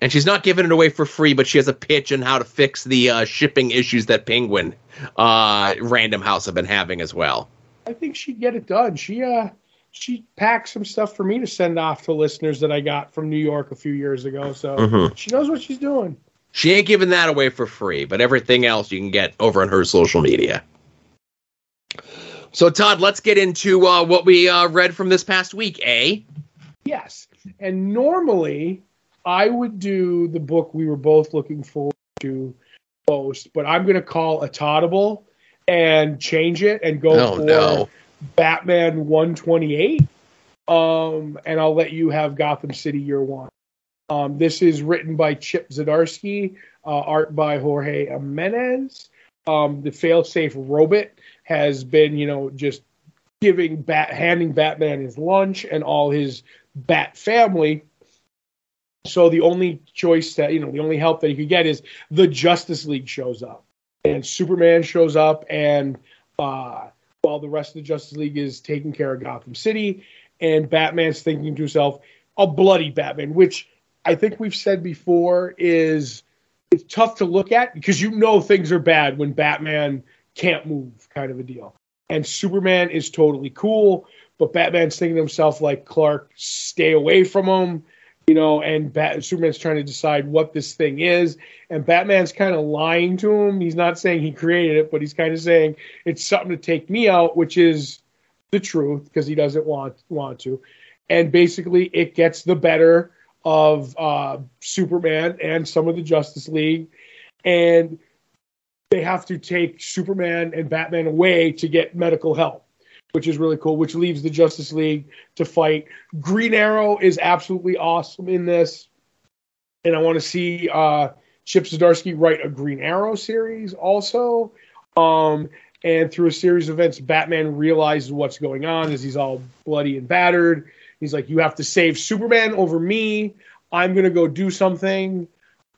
And she's not giving it away for free, but she has a pitch on how to fix the uh, shipping issues that Penguin uh, Random House have been having as well. I think she'd get it done. She uh she packed some stuff for me to send off to listeners that I got from New York a few years ago. So Mhm. she knows what she's doing. She ain't giving that away for free, but everything else you can get over on her social media. So, Todd, let's get into uh, what we uh, read from this past week, eh? Yes. And normally I would do the book we were both looking forward to most, but I'm going to call a Toddable and change it and go Oh, for no. Batman 128. Um, and I'll let you have Gotham City Year One. Um, this is written by Chip Zdarsky, uh, art by Jorge Jimenez. Um, the failsafe robot has been, you know, just giving bat handing Batman his lunch and all his Bat family. So the only choice that you know, the only help that he could get is the Justice League shows up, and Superman shows up, and uh, while the rest of the Justice League is taking care of Gotham City, and Batman's thinking to himself, "A bloody Batman," which I think we've said before is it's tough to look at because you know things are bad when Batman can't move, kind of a deal. And Superman is totally cool, but Batman's thinking to himself like Clark, stay away from him, you know. And Bat- Superman's trying to decide what this thing is, and Batman's kind of lying to him. He's not saying he created it, but he's kind of saying it's something to take me out, which is the truth because he doesn't want want to, and basically it gets the better of uh, Superman and some of the Justice League, and they have to take Superman and Batman away to get medical help, which is really cool. Which leaves the Justice League to fight. Green Arrow is absolutely awesome in this, and I want to see uh, Chip Zdarsky write a Green Arrow series also. Um, and through a series of events, Batman realizes what's going on as he's all bloody and battered. He's like, "You have to save Superman over me. I'm gonna go do something.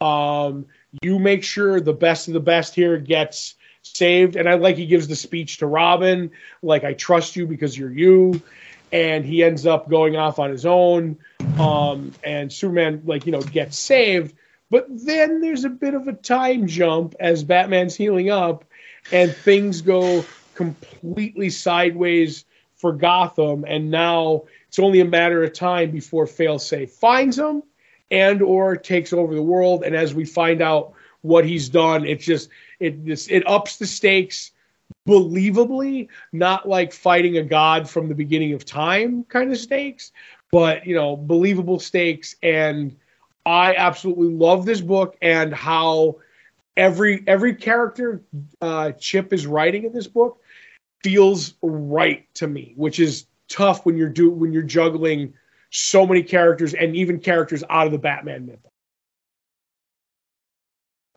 Um, you make sure the best of the best here gets saved." And I like he gives the speech to Robin, like, "I trust you because you're you." And he ends up going off on his own. Um, and Superman, like, you know, gets saved. But then there's a bit of a time jump as Batman's healing up and things go completely sideways for Gotham, and now it's only a matter of time before Failsafe finds him and or takes over the world. And as we find out what he's done, it's just it it ups the stakes believably, not like fighting a god from the beginning of time kind of stakes, but you know, believable stakes. And I absolutely love this book and how every every character uh, Chip is writing in this book feels right to me, which is tough when you're do when you're juggling so many characters and even characters out of the Batman myth.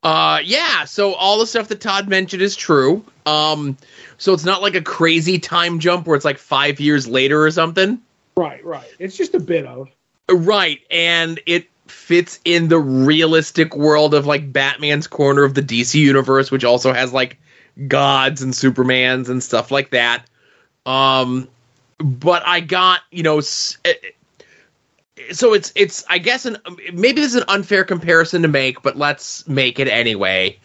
Uh, yeah. So all the stuff that Todd mentioned is true. Um, so it's not like a crazy time jump where it's like five years later or something. Right, right. It's just a bit of. Right, and it fits in the realistic world of like Batman's corner of the DC universe, which also has like gods and Supermans and stuff like that. Um, but I got you know, eh, so it's it's I guess an maybe this is an unfair comparison to make, but let's make it anyway.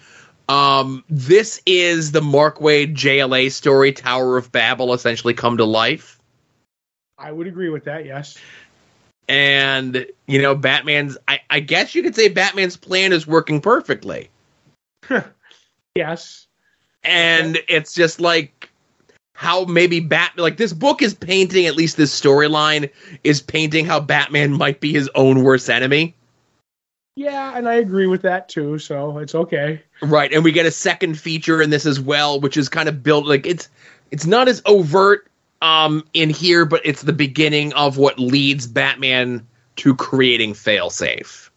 Um, this is the Mark Waid JLA story, Tower of Babel, essentially come to life. I would agree with that. Yes and you know batman's I, I, guess you could say batman's plan is working perfectly yes and it's just like how maybe bat like this book is painting at least this storyline is painting how batman might be his own worst enemy yeah and i agree with that too so it's okay right and we get a second feature in this as well which is kind of built like it's it's not as overt um, in here, but it's the beginning of what leads Batman to creating failsafe.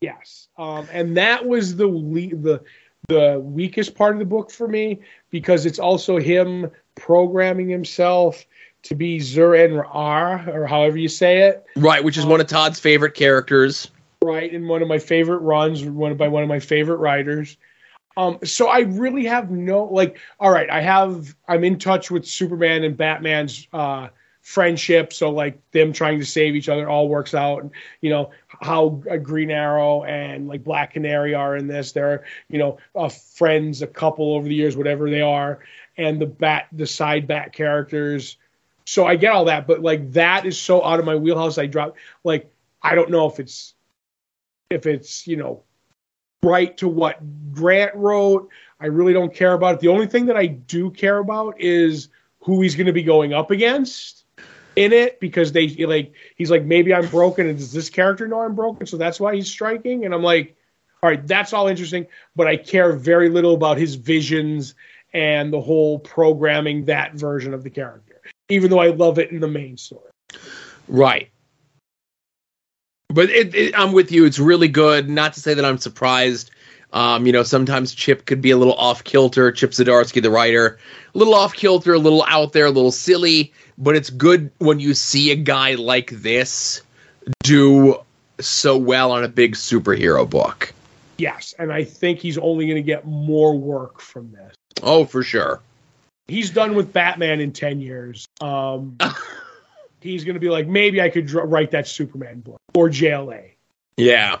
Yes, um, and that was the le- the the weakest part of the book for me because it's also him programming himself to be Zur-En-Arrh, or however you say it. Right, which is um, one of Todd's favorite characters. Right, and one of my favorite runs, one by one of my favorite writers. Um, so I really have no like. All right, I have. I'm in touch with Superman and Batman's uh, friendship. So like them trying to save each other all works out. And, you know how Green Arrow and like Black Canary are in this. They're you know uh, friends, a couple over the years, whatever they are, and the bat, the side bat characters. So I get all that, but like that is so out of my wheelhouse. I drop like I don't know if it's if it's you know right to what Grant wrote. I really don't care about it. The only thing that I do care about is who he's going to be going up against in it because they like he's like maybe I'm broken and does this character know I'm broken so that's why he's striking and I'm like all right that's all interesting but I care very little about his visions and the whole programming that version of the character even though I love it in the main story. Right. But it, it, I'm with you. It's really good. Not to say that I'm surprised. Um, you know, sometimes Chip could be a little off kilter. Chip Zdarsky, the writer, a little off kilter, a little out there, a little silly. But it's good when you see a guy like this do so well on a big superhero book. Yes, and I think he's only going to get more work from this. Oh, for sure. He's done with Batman in ten years. Um, he's going to be like, maybe I could dr- write that Superman book or JLA. Yeah.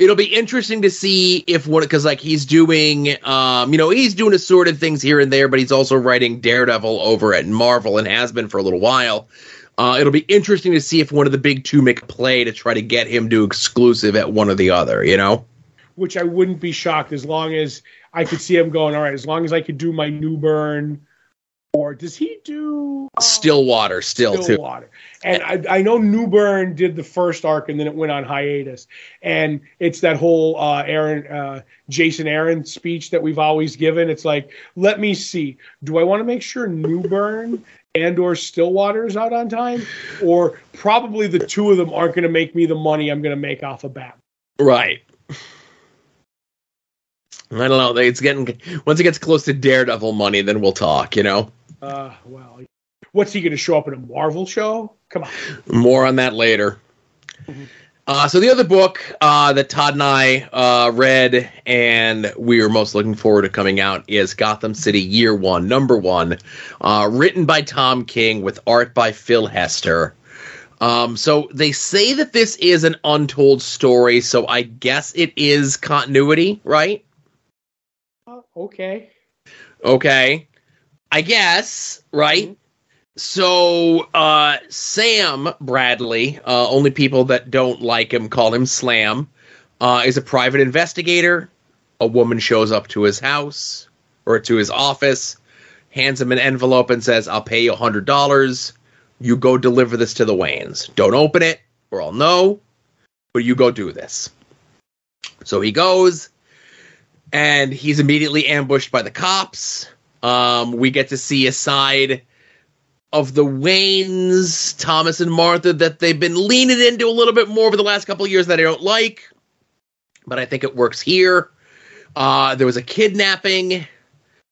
It'll be interesting to see if what because like he's doing, um, you know, he's doing assorted things here and there, but he's also writing Daredevil over at Marvel and has been for a little while. Uh, it'll be interesting to see if one of the big two make a play to try to get him to exclusive at one or the other. You know, which I wouldn't be shocked as long as I could see him going. All right, as long as I could do my Newburn or does he do uh, Stillwater still too. Stillwater? And I, I know Newburn did the first arc, and then it went on hiatus. And it's that whole uh, Aaron, uh, Jason Aaron speech that we've always given. It's like, let me see. Do I want to make sure Newburn and or Stillwater is out on time, or probably the two of them aren't going to make me the money I'm going to make off of Bat? Right. I don't know. It's getting once it gets close to Daredevil money, then we'll talk. You know. Uh, well, what's he going to show up in a Marvel show? Come on. More on that later. Uh, so the other book uh, that Todd and I uh, read and we were most looking forward to coming out is Gotham City Year One, Number One, uh, written by Tom King with art by Phil Hester. Um, so they say that this is an untold story, so I guess it is continuity, right? Uh, okay. Okay. I guess, right? So, uh, Sam Bradley, uh, only people that don't like him call him Slam, uh, is a private investigator. A woman shows up to his house or to his office, hands him an envelope, and says, I'll pay you $100. You go deliver this to the Waynes. Don't open it, or I'll know, but you go do this. So he goes, and he's immediately ambushed by the cops. Um, we get to see a side of the Waynes, Thomas and Martha, that they've been leaning into a little bit more over the last couple of years that I don't like, but I think it works here. Uh, there was a kidnapping.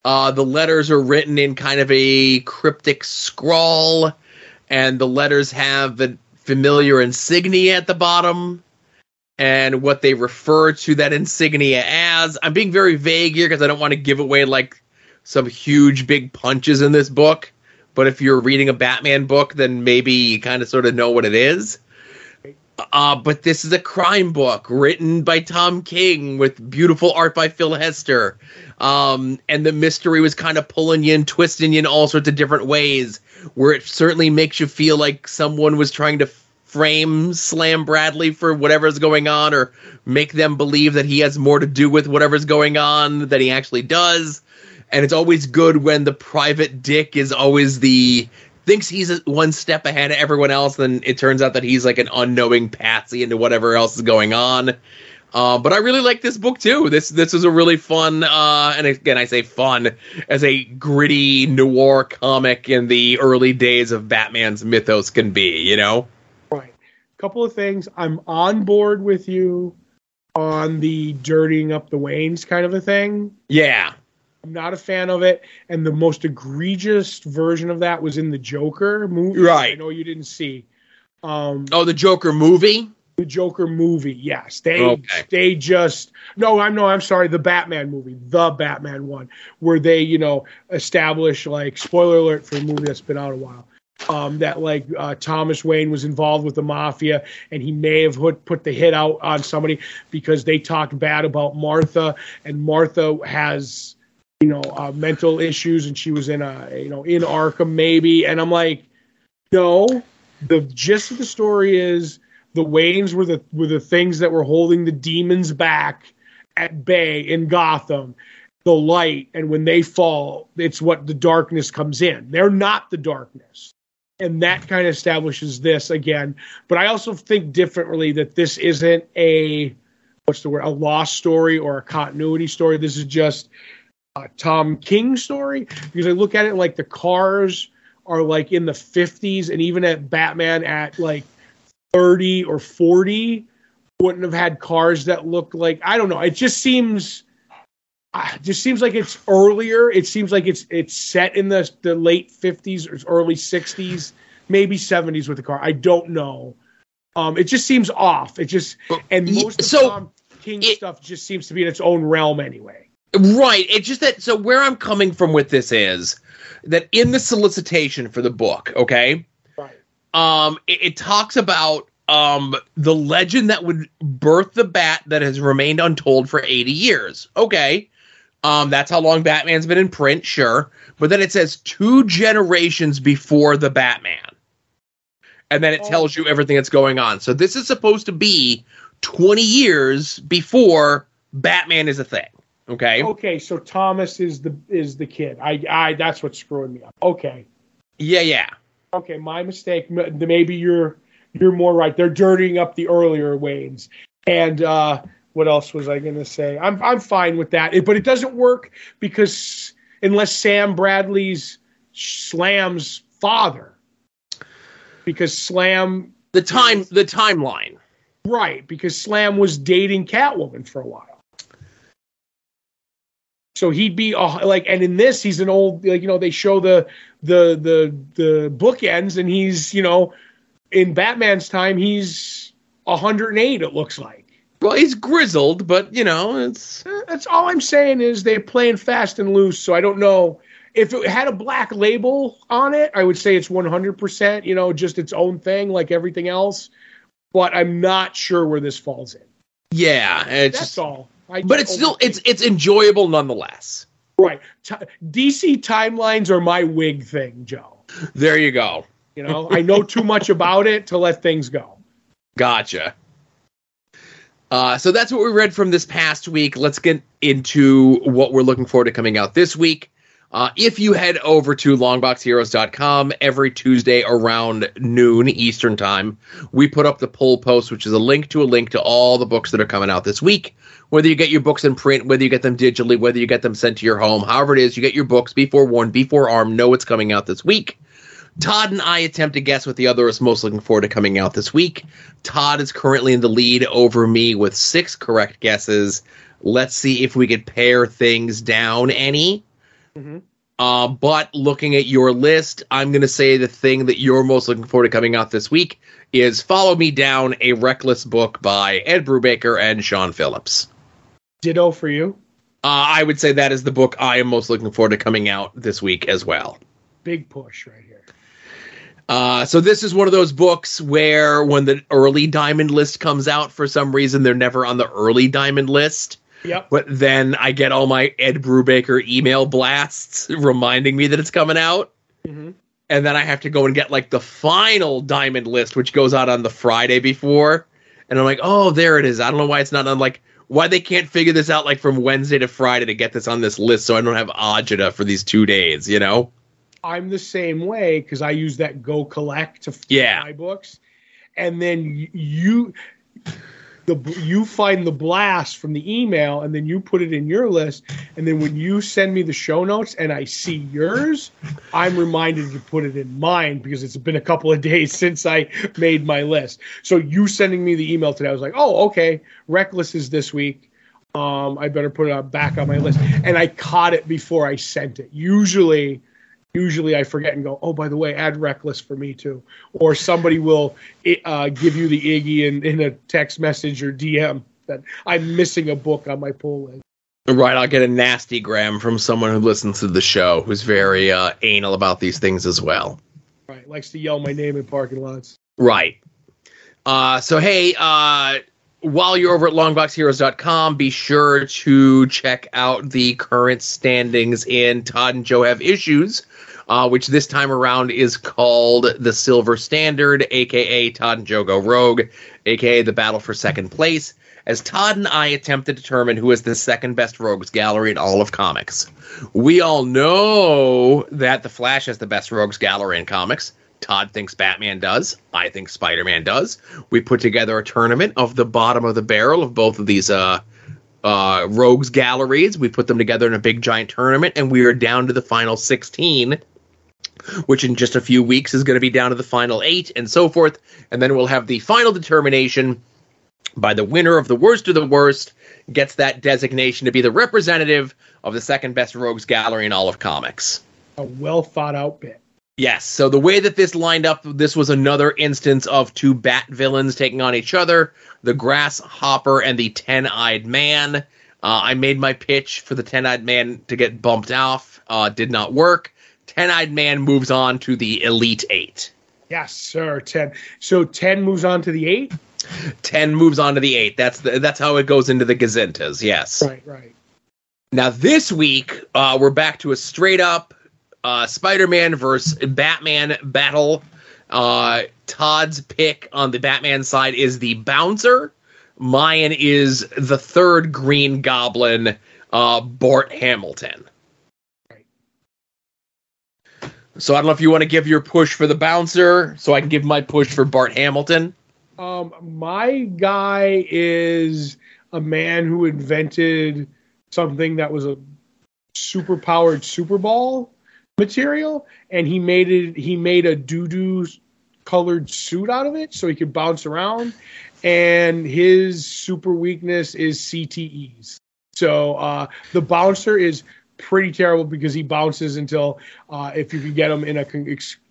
Uh, the letters are written in kind of a cryptic scrawl, and the letters have the familiar insignia at the bottom and what they refer to that insignia as. I'm being very vague here because I don't want to give away like some huge big punches in this book. But if you're reading a Batman book, then maybe you kind of sort of know what it is. Uh, but this is a crime book written by Tom King with beautiful art by Phil Hester. Um, and the mystery was kind of pulling you and twisting you in all sorts of different ways, where it certainly makes you feel like someone was trying to frame Slam Bradley for whatever's going on or make them believe that he has more to do with whatever's going on than he actually does. And it's always good when the private dick is always the thinks he's one step ahead of everyone else, then it turns out that he's like an unknowing patsy into whatever else is going on. Uh, but I really like this book too. This this is a really fun, uh, and again I say fun as a gritty noir comic in the early days of Batman's mythos can be. You know. Right. Couple of things. I'm on board with you on the dirtying up the Waynes kind of a thing. Yeah. I'm not a fan of it. And the most egregious version of that was in the Joker movie. Right. I know you didn't see. Um, Oh, the Joker movie. the Joker movie. Yes, they Okay. they just no. I'm no. I'm sorry. The Batman movie, the Batman one, where they you know establish like spoiler alert for a movie that's been out a while. Um, that like uh, Thomas Wayne was involved with the mafia, and he may have put, put the hit out on somebody because they talked bad about Martha, and Martha has you know uh, mental issues, and she was in a you know in Arkham maybe, and I'm like, no. The gist of the story is the Waynes were the were the things that were holding the demons back at bay in Gotham. The light, and when they fall, it's what the darkness comes in. They're not the darkness. And that kind of establishes this again. But I also think differently that this isn't a what's the word, a lost story or a continuity story. This is just a Tom King story because I look at it like the cars are like in the 50s and even at Batman at like 30 or 40 wouldn't have had cars that looked like I don't know. It just seems it just seems like it's earlier. It seems like it's it's set in the the late 50s or early 60s, maybe 70s with the car. I don't know. Um, it just seems off. It just and most of so Tom King it- stuff just seems to be in its own realm anyway. Right. It's just that. So where I'm coming from with this is that in the solicitation for the book, okay, Right. um, it, it talks about um the legend that would birth the bat that has remained untold for 80 years. Okay. Um, that's how long Batman's been in print, sure. But then it says two generations before the Batman. And then it Oh. tells you everything that's going on. So this is supposed to be 20 years before Batman is a thing. Okay. Okay, so Thomas is the is the kid. I I that's what's screwing me up. Okay. Yeah, yeah. Okay, my mistake. Maybe you're you're more right. They're dirtying up the earlier Waynes. And uh, what else was I going to say? I'm I'm fine with that, It- but it doesn't work because unless Sam Bradley's Slam's father, because Slam The time the timeline. right because Slam was dating Catwoman for a while. So he'd be uh, like, and in this, he's an old, like you know, they show the the the the bookends, and he's you know, in Batman's time, he's 108. It looks like. Well, he's grizzled, but you know, it's That's all I'm saying is they're playing fast and loose. So I don't know if it had a black label on it. I would say it's 100%, you know, just its own thing, like everything else. But I'm not sure where this falls in. yeah, it's That's just, all. I but it's still it's it's enjoyable nonetheless. Right. T- DC timelines are my wig thing, Joe. There you go. You know, I know too much about it to let things go. Gotcha. Uh, so that's what we read from this past week. Let's get into what we're looking forward to coming out this week. Uh, if you head over to longboxheroes.com every Tuesday around noon Eastern Time, we put up the poll post, which is a link to a link to all the books that are coming out this week. Whether you get your books in print, whether you get them digitally, whether you get them sent to your home, however it is, you get your books. Be forewarned, be forearmed, know what's coming out this week. Todd and I attempt to guess what the other is most looking forward to coming out this week. Todd is currently in the lead over me with six correct guesses. Let's see if we could pare things down any. Mhm. Uh, but looking at your list, I'm going to say the thing that you're most looking forward to coming out this week is Follow Me Down, a Reckless book by Ed Brubaker and Sean Phillips. Ditto for you. Uh, I would say that is the book I am most looking forward to coming out this week as well. Big push right here. Uh, so this is one of those books where when the early diamond list comes out, for some reason they're never on the early diamond list. Yep. But then I get all my Ed Brubaker email blasts reminding me that it's coming out. Mhm. And then I have to go and get like the final diamond list, which goes out on the Friday before. And I'm like, oh, there it is. I don't know why it's not on like why they can't figure this out like from Wednesday to Friday to get this on this list so I don't have agita for these two days, you know? I'm the same way because I use that Go Collect to Yeah. my books, and then you the you find the blast from the email, and then you put it in your list, and then when you send me the show notes and I see yours, I'm reminded to put it in mine because it's been a couple of days since I made my list. So you sending me the email today, I was like, oh, okay, Reckless is this week. Um, I better put it back on my list, and I caught it before I sent it. Usually usually I forget and go, oh, by the way, add reckless for me too. Or somebody will uh, give you the Iggy in, in a text message or DM that I'm missing a book on my pull list. Right, I'll get a nasty gram from someone who listens to the show who's very uh, anal about these things as well. Right, likes to yell my name in parking lots. Right. Uh, so, hey, uh, while you're over at longboxheroes.com, be sure to check out the current standings in Todd and Joe Have Issues, uh, which this time around is called the Silver Standard, aka Todd and Joe Go Rogue, aka the Battle for Second Place, as Todd and I attempt to determine who is the second best rogues gallery in all of comics. We all know that The Flash has the best rogues gallery in comics. Todd thinks Batman does. I think Spider Man does. We put together a tournament of the bottom of the barrel of both of these uh, uh, rogues galleries. We put them together in a big giant tournament, and we are down to the final 16, which in just a few weeks is going to be down to the final eight, and so forth. And then we'll have the final determination by the winner of the worst of the worst gets that designation to be the representative of the second best rogues gallery in all of comics. A well thought out bit. Yes. So the way that this lined up, this was another instance of two bat villains taking on each other the Grasshopper and the Ten Eyed Man. Uh, I made my pitch for the Ten Eyed Man to get bumped off. Uh, did not work. Ten Eyed Man moves on to the Elite Eight. Yes, sir. 10. So 10 moves on to the 8? Ten moves on to the eight. That's the, that's how it goes into the Gazintas. Yes. Right, right. Now this week, uh, we're back to a straight up uh, Spider-Man versus Batman battle. Uh, Todd's pick on the Batman side is the Bouncer. Mine is the third Green Goblin. uh, Bart Hamilton. So I don't know if you want to give your push for the bouncer, so I can give my push for Bart Hamilton. Um, my guy is a man who invented something that was a super powered Super Ball material, and he made it. He made a doo doo colored suit out of it, so he could bounce around. And his super weakness is CTEs. So uh, the bouncer is pretty terrible because he bounces until uh, if you can get him in a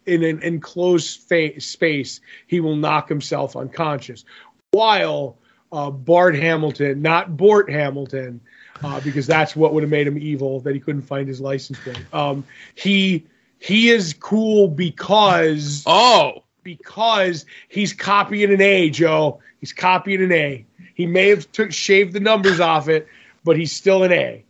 in an enclosed fa- space, he will knock himself unconscious. While uh, Bart Hamilton, not Bort Hamilton, uh, because that's what would have made him evil that he couldn't find his license plate. Um, he he is cool because Oh, because he's copying an A, Joe. He's copying an A. He may have took shaved the numbers off it, but he's still an A.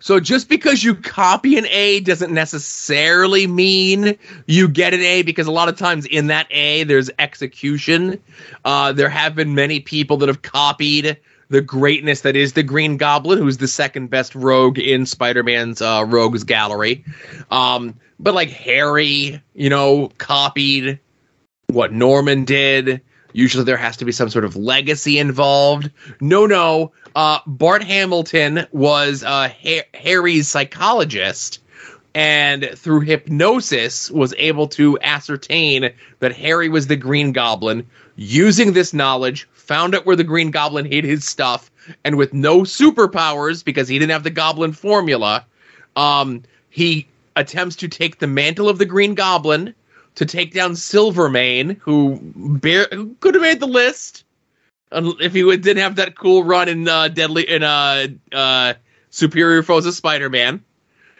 so just because you copy an A doesn't necessarily mean you get an A because a lot of times in that A there's execution. Uh, there have been many people that have copied the greatness that is the Green Goblin, who's the second best rogue in Spider-Man's uh, rogues gallery. Um, but like Harry, you know, copied what Norman did. Usually there has to be some sort of legacy involved. No, no. Uh, Bart Hamilton was uh, ha- Harry's psychologist, and through hypnosis was able to ascertain that Harry was the Green Goblin. Using this knowledge, found out where the Green Goblin hid his stuff, and with no superpowers because he didn't have the Goblin formula, um, he attempts to take the mantle of the Green Goblin to take down Silvermane, who, bear, who could have made the list if he didn't have that cool run in uh, Deadly in uh, uh, Superior Foes of Spider-Man.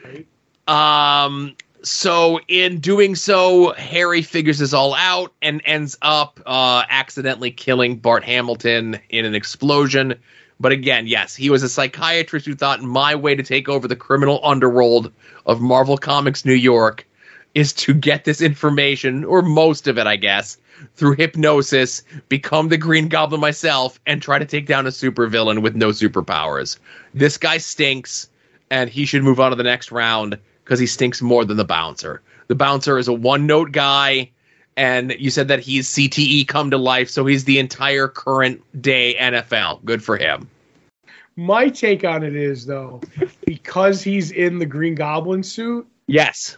Right. Um, so in doing so, Harry figures this all out and ends up uh, accidentally killing Bart Hamilton in an explosion. But again, yes, he was a psychiatrist who thought my way to take over the criminal underworld of Marvel Comics New York is to get this information, or most of it, I guess, through hypnosis, become the Green Goblin myself, and try to take down a supervillain with no superpowers. This guy stinks, and he should move on to the next round because he stinks more than the bouncer. The bouncer is a one note guy, and you said that he's CTE come to life, so he's the entire current day NFL. Good for him. My take on it is though, because he's in the Green Goblin suit, Yes.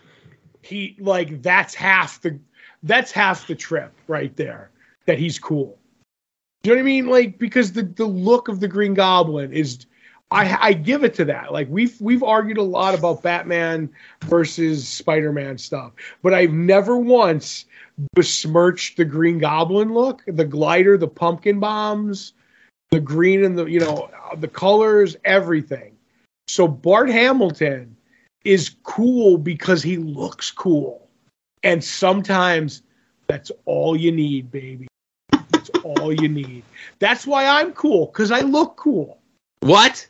he like that's half the that's half the trip right there. That he's cool. Do you know what I mean? Like because the the look of the Green Goblin is I, I give it to that. Like we've we've argued a lot about Batman versus Spider-Man stuff, but I've never once besmirched the Green Goblin look, the glider, the pumpkin bombs, the green and the you know the colors, everything. So Bart Hamilton is cool because he looks cool, and sometimes that's all you need, baby. That's all you need. That's why I'm cool because I look cool. What?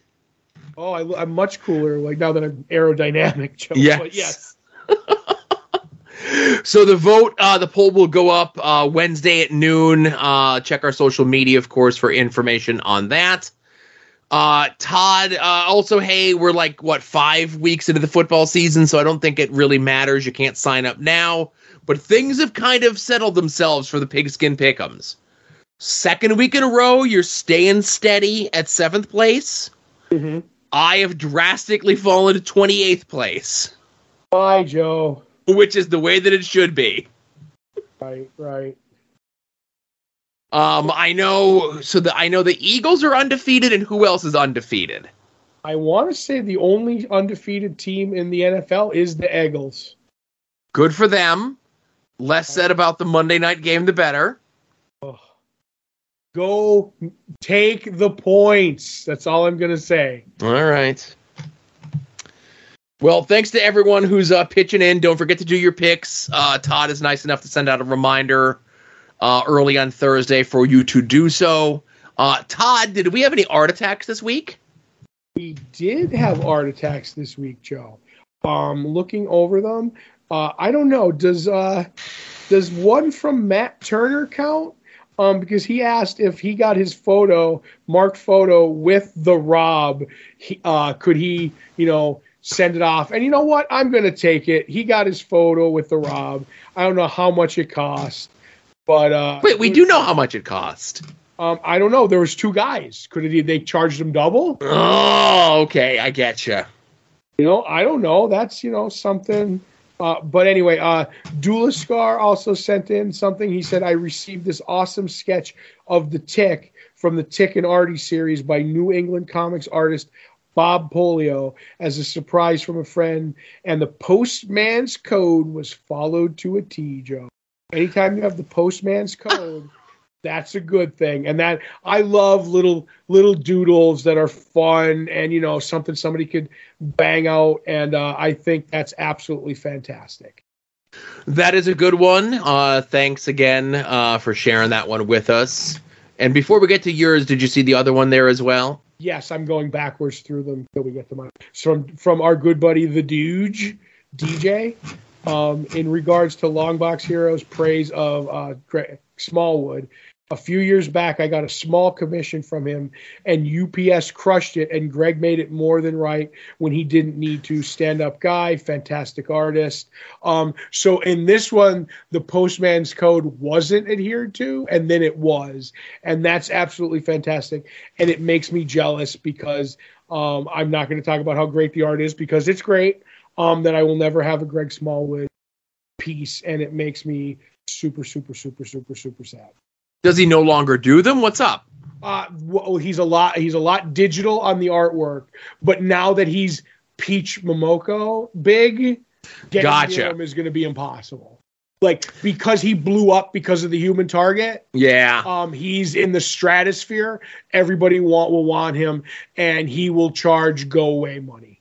Oh, I, am much cooler like now that I'm aerodynamic. Joe. Yes. But yes. So the vote, uh, the poll will go up uh, Wednesday at noon. Uh, check our social media, of course, for information on that. Uh, Todd, uh, also, hey, we're like what five weeks into the football season, so I don't think it really matters. You can't sign up now, but things have kind of settled themselves for the Pigskin pickums. Second week in a row, you're staying steady at seventh place. Mm-hmm. I have drastically fallen to 28th place, Bye, Joe. which is the way that it should be. Right, right. Um, I know. So the I know the Eagles are undefeated, and who else is undefeated? I want to say the only undefeated team in the NFL is the Eagles. Good for them. Less said about the Monday night game, the better. Go take the points. That's all I'm gonna say. All right. Well, thanks to everyone who's uh, pitching in. Don't forget to do your picks. Uh, Todd is nice enough to send out a reminder uh, early on Thursday for you to do so. Uh, Todd, did we have any art attacks this week? We did have art attacks this week, Joe. Um, looking over them, uh, I don't know. Does uh, does one from Matt Turner count? Um, because he asked if he got his photo, marked photo with the Rob, he, uh, could he, you know, send it off? And you know what? I'm going to take it. He got his photo with the Rob. I don't know how much it cost, but uh, Wait, we do know how much it cost. Um, I don't know. There was two guys. Could it, they charged him double? Oh, okay, I get you. You know, I don't know. That's you know something. Uh, but anyway, uh, Dulascar also sent in something. He said, "I received this awesome sketch of the Tick from the Tick and Artie series by New England comics artist Bob Polio as a surprise from a friend, and the postman's code was followed to a T, Joe. Anytime you have the postman's code, that's a good thing. And that I love little little doodles that are fun and you know something somebody could bang out, and uh, I think that's absolutely fantastic. That is a good one. Uh, thanks again uh, for sharing that one with us. And before we get to yours, did you see the other one there as well? Yes, I'm going backwards through them until we get to mine. From from our good buddy the Duge, DJ, um, in regards to Longbox Heroes, praise of uh, Smallwood. A few years back, I got a small commission from him, and UPS crushed it. And Greg made it more than right when he didn't need to. Stand up guy, fantastic artist. Um, so in this one, the postman's code wasn't adhered to, and then it was, and that's absolutely fantastic. And it makes me jealous because um, I'm not going to talk about how great the art is because it's great. Um, that I will never have a Greg Smallwood piece, and it makes me super, super, super, super, super sad. Does he no longer do them? What's up? Uh, well, he's a lot. He's a lot digital on the artwork, but now that he's Peach Momoko big, getting Gotcha. him is going to be impossible. Like because he blew up because of the human target. Yeah. Um, he's in the stratosphere. Everybody want will want him, and he will charge go away money.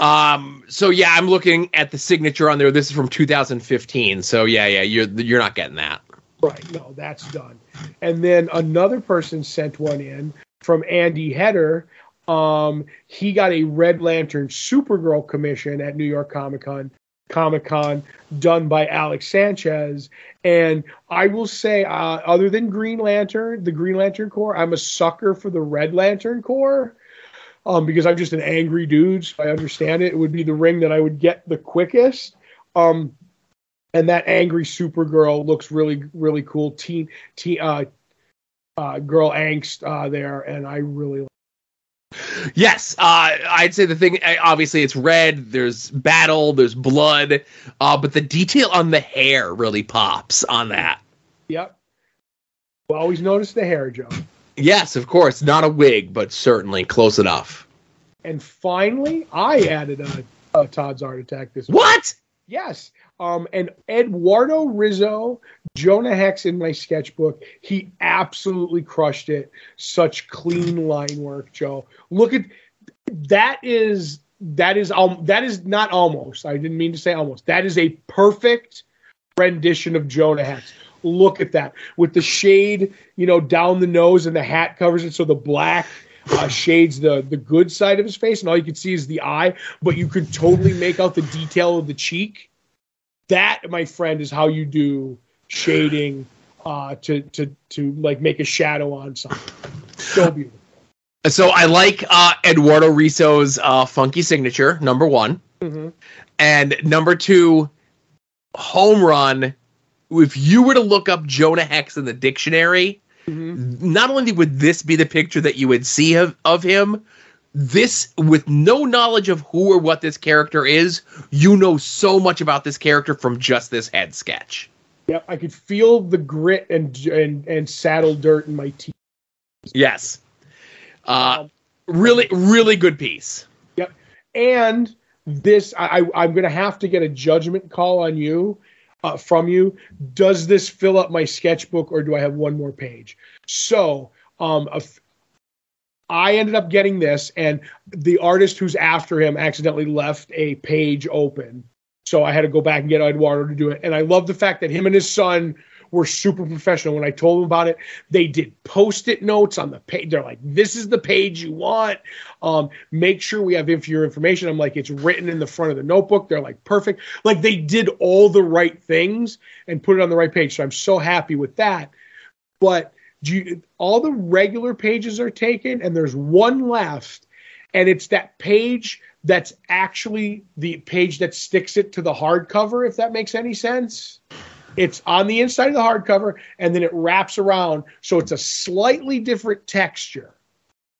Um. So yeah, I'm looking at the signature on there. This is from 2015. So yeah, yeah, you're you're not getting that. Right. No, that's done. And then another person sent one in from Andy Header. Um, he got a Red Lantern Supergirl commission at New York Comic Con. Comic Con done by Alex Sanchez, and I will say, uh, other than Green Lantern, the Green Lantern Corps, I'm a sucker for the Red Lantern Corps, um, because I'm just an angry dude. So I understand it. It would be the ring that I would get the quickest. Um, and that angry Supergirl looks really really cool. Teen, teen uh, uh, girl angst uh, there, and I really like. Yes, uh, I'd say the thing. uh, Obviously, it's red. There's battle. There's blood. Uh, but the detail on the hair really pops on that. Yep. Well, always notice the hair, Joe. Yes, of course, not a wig, but certainly close enough. And finally, I added a, a Todd's Art Attack this week. What? Yes. Um, and Eduardo Risso, Jonah Hex in my sketchbook, he absolutely crushed it. Such clean line work, Joe. Look at that is that is um that is not almost. I didn't mean to say almost. That is a perfect rendition of Jonah Hex. Look at that with the shade, you know, down the nose, and the hat covers it, so the black uh, shades the the good side of his face, and all you can see is the eye. But you could totally make out the detail of the cheek. That, my friend, is how you do shading uh, to to to like make a shadow on something. So beautiful. So I like uh, Eduardo Risso's uh, funky signature, number one. Mhm. And number two, home run. If you were to look up Jonah Hex in the dictionary, Mhm. not only would this be the picture that you would see of, of him, this with no knowledge of who or what this character is, you know so much about this character from just this head sketch. Yep, I could feel the grit and and and saddle dirt in my teeth. Yes. Uh, really, really good piece. Yep. And this, I, I, I'm going to have to get a judgment call on you, uh, from you. Does this fill up my sketchbook or do I have one more page? So, um, f- I ended up getting this, and the artist who's after him accidentally left a page open. So I had to go back and get Eduardo to do it. And I love the fact that him and his son were super professional. When I told them about it, they did post-it notes on the page. They're like, "This is the page you want. Um, make sure we have inf- your information." I'm like, "It's written in the front of the notebook." They're like, "Perfect." Like they did all the right things and put it on the right page. So I'm so happy with that. but you, all the regular pages are taken, and there's one left, and it's that page that's actually the page that sticks it to the hardcover. If that makes any sense. It's on the inside of the hardcover, and then it wraps around, so it's a slightly different texture.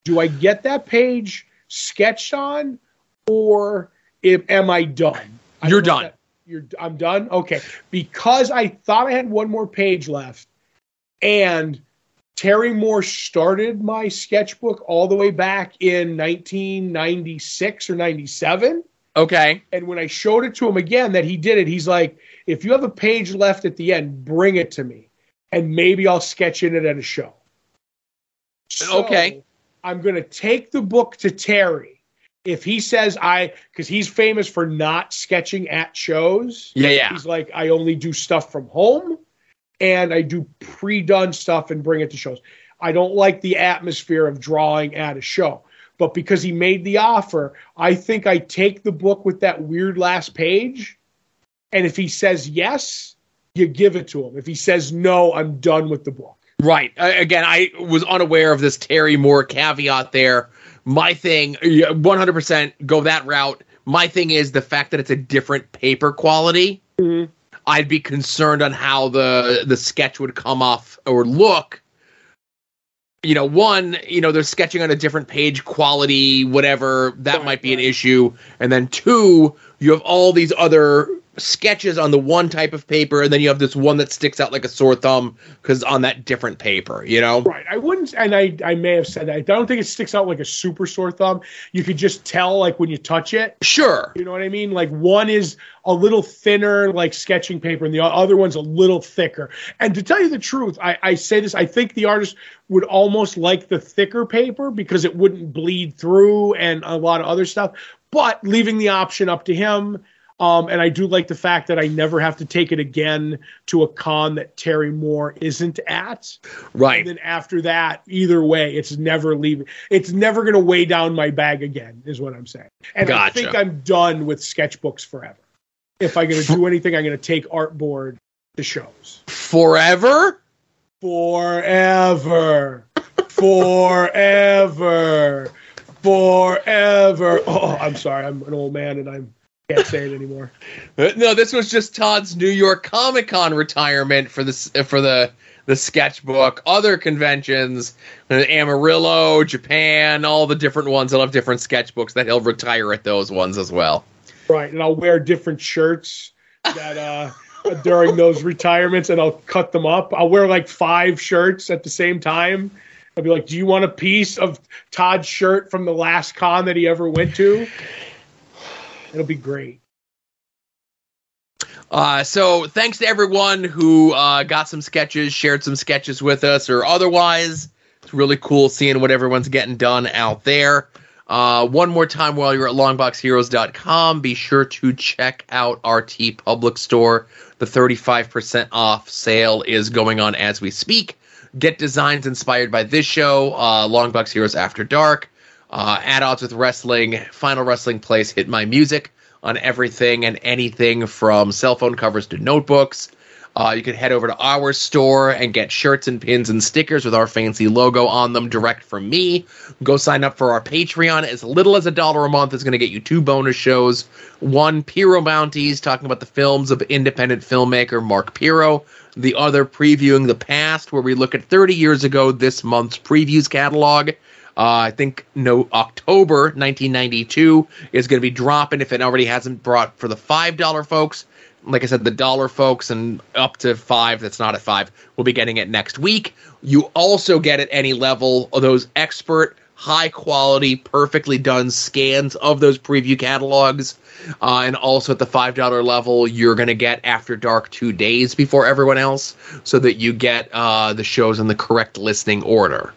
Do I get that page sketched on, or if, am I done? I You're done. that- you're, I'm done. Okay, because I thought I had one more page left, and Terry Moore started my sketchbook all the way back in 1996 or 97. Okay. And when I showed it to him again that he did it, he's like, if you have a page left at the end, bring it to me. And maybe I'll sketch in it at a show. So, Okay. I'm going to take the book to Terry. If he says I, because he's famous for not sketching at shows. Yeah, yeah. He's like, I only do stuff from home and I do pre done stuff and bring it to shows. I don't like the atmosphere of drawing at a show. But because he made the offer, I think I take the book with that weird last page. And if he says yes, you give it to him. If he says no, I'm done with the book. Right. Uh, again, I was unaware of this Terry Moore caveat there. My thing, 100% go that route. My thing is the fact that it's a different paper quality. Mhm. I'd be concerned on how the the sketch would come off or look. You know, one, you know, they're sketching on a different page quality, whatever, that might be an issue. And then two, you have all these other sketches on the one type of paper, and then you have this one that sticks out like a sore thumb because on that different paper, you know? Right. I wouldn't, and I, I may have said that. I don't think it sticks out like a super sore thumb. You could just tell, like, when you touch it. Sure. You know what I mean? Like one is a little thinner, like sketching paper, and the other one's a little thicker. And to tell you the truth, I, I say this, I think the artist would almost like the thicker paper because it wouldn't bleed through and a lot of other stuff. But leaving the option up to him. Um, and I do like the fact that I never have to take it again to a con that Terry Moore isn't at. Right. And then after that, either way, it's never leaving. It's never going to weigh down my bag again, is what I'm saying. And I think I'm done with sketchbooks forever. If I'm going to do anything, I'm going to take artboard to shows Forever? forever, forever, forever. Oh, I'm sorry, I'm an old man and I can't say it anymore. Uh, No, this was just Todd's New York Comic Con retirement for this for the the sketchbook. Other conventions, uh, Amarillo, Japan, all the different ones that have different sketchbooks that he'll retire at those ones as well. Right, and I'll wear different shirts that uh during those retirements and I'll cut them up. I'll wear like five shirts at the same time. I'll be like, "Do you want a piece of Todd's shirt from the last con that he ever went to?" It'll be great. Uh, so thanks to everyone who uh, got some sketches, shared some sketches with us, or otherwise. It's really cool seeing what everyone's getting done out there. Uh, one more time while you're at longboxheroes.com, be sure to check out our TeePublic store. The 35% off sale is going on as we speak. Get designs inspired by this show, uh, Longbox Heroes After Dark, uh, At Odds with Wrestling, Final Wrestling Place, Hit My Music on everything and anything from cell phone covers to notebooks. Uh, you can head over to our store and get shirts and pins and stickers with our fancy logo on them direct from me. Go sign up for our Patreon. As little as a dollar a month is going to get you two bonus shows. One, Pirro Bounties, talking about the films of independent filmmaker Mark Pirro. The other, Previewing the Past, where we look at 30 years ago this month's previews catalog. Uh, I think no October 1992 is going to be dropping if it already hasn't brought for the five dollar folks. Like I said, the dollar folks and up to five that's not at five will be getting it next week. You also get at any level those expert, high quality, perfectly done scans of those preview catalogs. Uh, and also at the five dollar level, you're going to get After Dark two days before everyone else, so that you get uh, the shows in the correct listing order.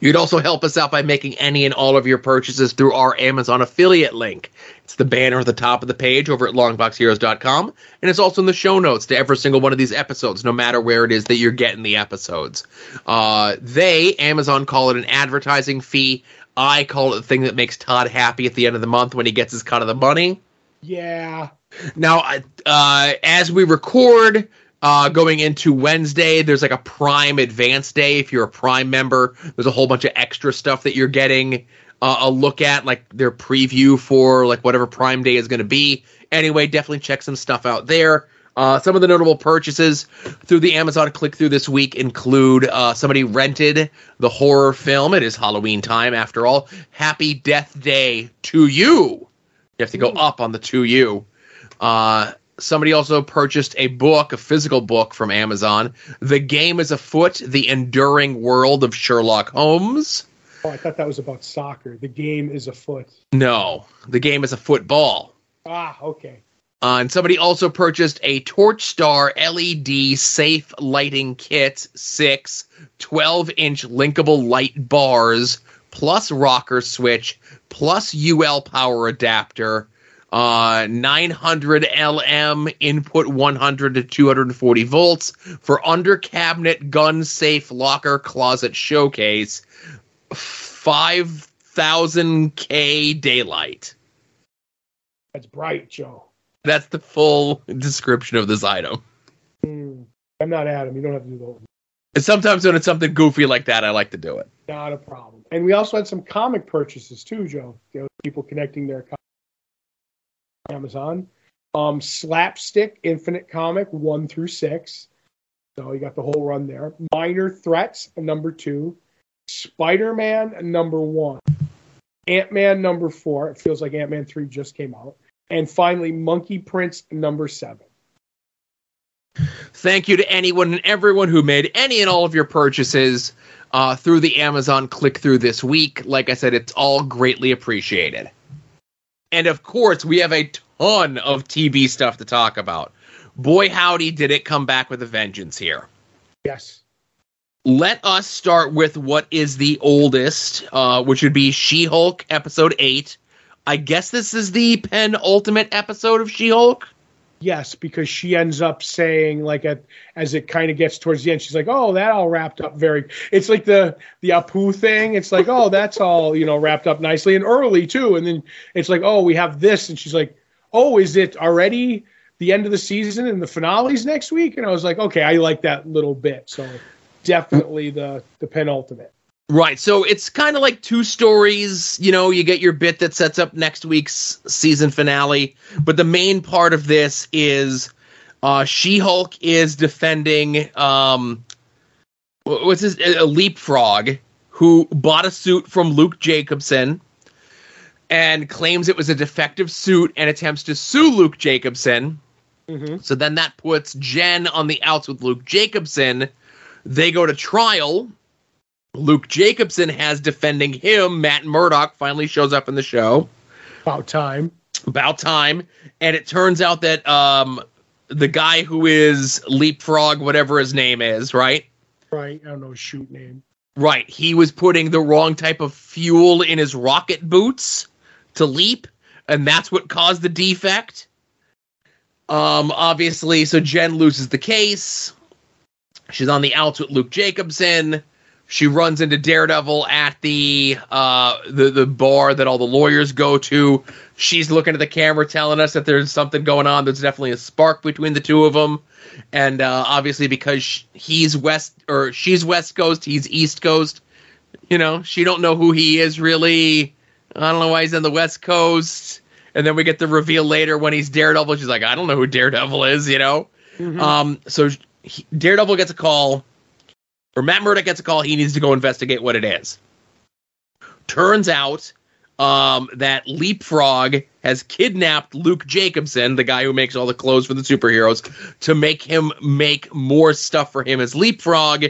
You'd also help us out by making any and all of your purchases through our Amazon affiliate link. It's the banner at the top of the page over at longboxheroes.com, and it's also in the show notes to every single one of these episodes, no matter where it is that you're getting the episodes. Uh, they, Amazon, call it an advertising fee. I call it the thing that makes Todd happy at the end of the month when he gets his cut of the money. Yeah. Now, uh, as we record, Uh, going into Wednesday, there's like a Prime Advance Day. If you're a Prime member, there's a whole bunch of extra stuff that you're getting uh, a look at, like their preview for like whatever Prime Day is going to be. Anyway, definitely check some stuff out there. Uh, some of the notable purchases through the Amazon click through this week include uh, somebody rented the horror film. It is Halloween time, after all. Happy Death Day to you. You have to go up on the to you. Uh, somebody also purchased a book, a physical book from Amazon. The Game is Afoot The Enduring World of Sherlock Holmes. Oh, I thought that was about soccer. The game is afoot. No, the game is a football. Ah, okay. Uh, and somebody also purchased a Torch Star LED safe lighting kit, six 12 inch linkable light bars, plus rocker switch, plus UL power adapter, uh, 900 LM input 100 to 240 volts for under cabinet gun safe locker closet showcase, 5000K daylight. That's bright, Joe. That's the full description of this item. Hmm. I'm not Adam. You don't have to do the whole. And sometimes when it's something goofy like that, I like to do it. Not a problem. And we also had some comic purchases too, Joe. You know, people connecting their Amazon. Um, Slapstick Infinite Comic one through six. So you got the whole run there. Minor Threats number two. Spider Man number one. Ant Man number four. It feels like Ant Man three just came out. And finally, Monkey Prince number seven. Thank you to anyone and everyone who made any and all of your purchases uh, through the Amazon click through this week. Like I said, it's all greatly appreciated. And of course, we have a ton of TV stuff to talk about. Boy, howdy, did it come back with a vengeance here. Yes. Let us start with what is the oldest, uh, which would be She Hulk episode 8. I guess this is the penultimate episode of She Hulk. Yes, because she ends up saying like at as it kind of gets towards the end, she's like, "Oh, that all wrapped up very." It's like the the Apu thing. It's like, "Oh, that's all you know wrapped up nicely and early too." And then it's like, "Oh, we have this," and she's like, "Oh, is it already the end of the season and the finales next week?" And I was like, "Okay, I like that little bit." So definitely the the penultimate. Right. So it's kind of like two stories. You know, you get your bit that sets up next week's season finale. But the main part of this is uh, She Hulk is defending, um, what's his, a leapfrog who bought a suit from Luke Jacobson and claims it was a defective suit and attempts to sue Luke Jacobson. Mm-hmm. So then that puts Jen on the outs with Luke Jacobson. They go to trial. Luke Jacobson has defending him. Matt Murdock finally shows up in the show. About time. About time. And it turns out that um, the guy who is Leapfrog, whatever his name is, right? Right. I don't know his shoot name. Right. He was putting the wrong type of fuel in his rocket boots to leap, and that's what caused the defect. Um, obviously, so Jen loses the case. She's on the outs with Luke Jacobson. She runs into Daredevil at the uh, the the bar that all the lawyers go to. She's looking at the camera, telling us that there's something going on. There's definitely a spark between the two of them, and uh, obviously because he's west or she's West Coast, he's East Coast. You know, she don't know who he is really. I don't know why he's on the West Coast. And then we get the reveal later when he's Daredevil. She's like, I don't know who Daredevil is. You know. Mhm. Um, so he, Daredevil gets a call, or Matt Murdock gets a call. He needs to go investigate what it is. Turns out um, that Leapfrog has kidnapped Luke Jacobson, the guy who makes all the clothes for the superheroes, to make him make more stuff for him as Leapfrog.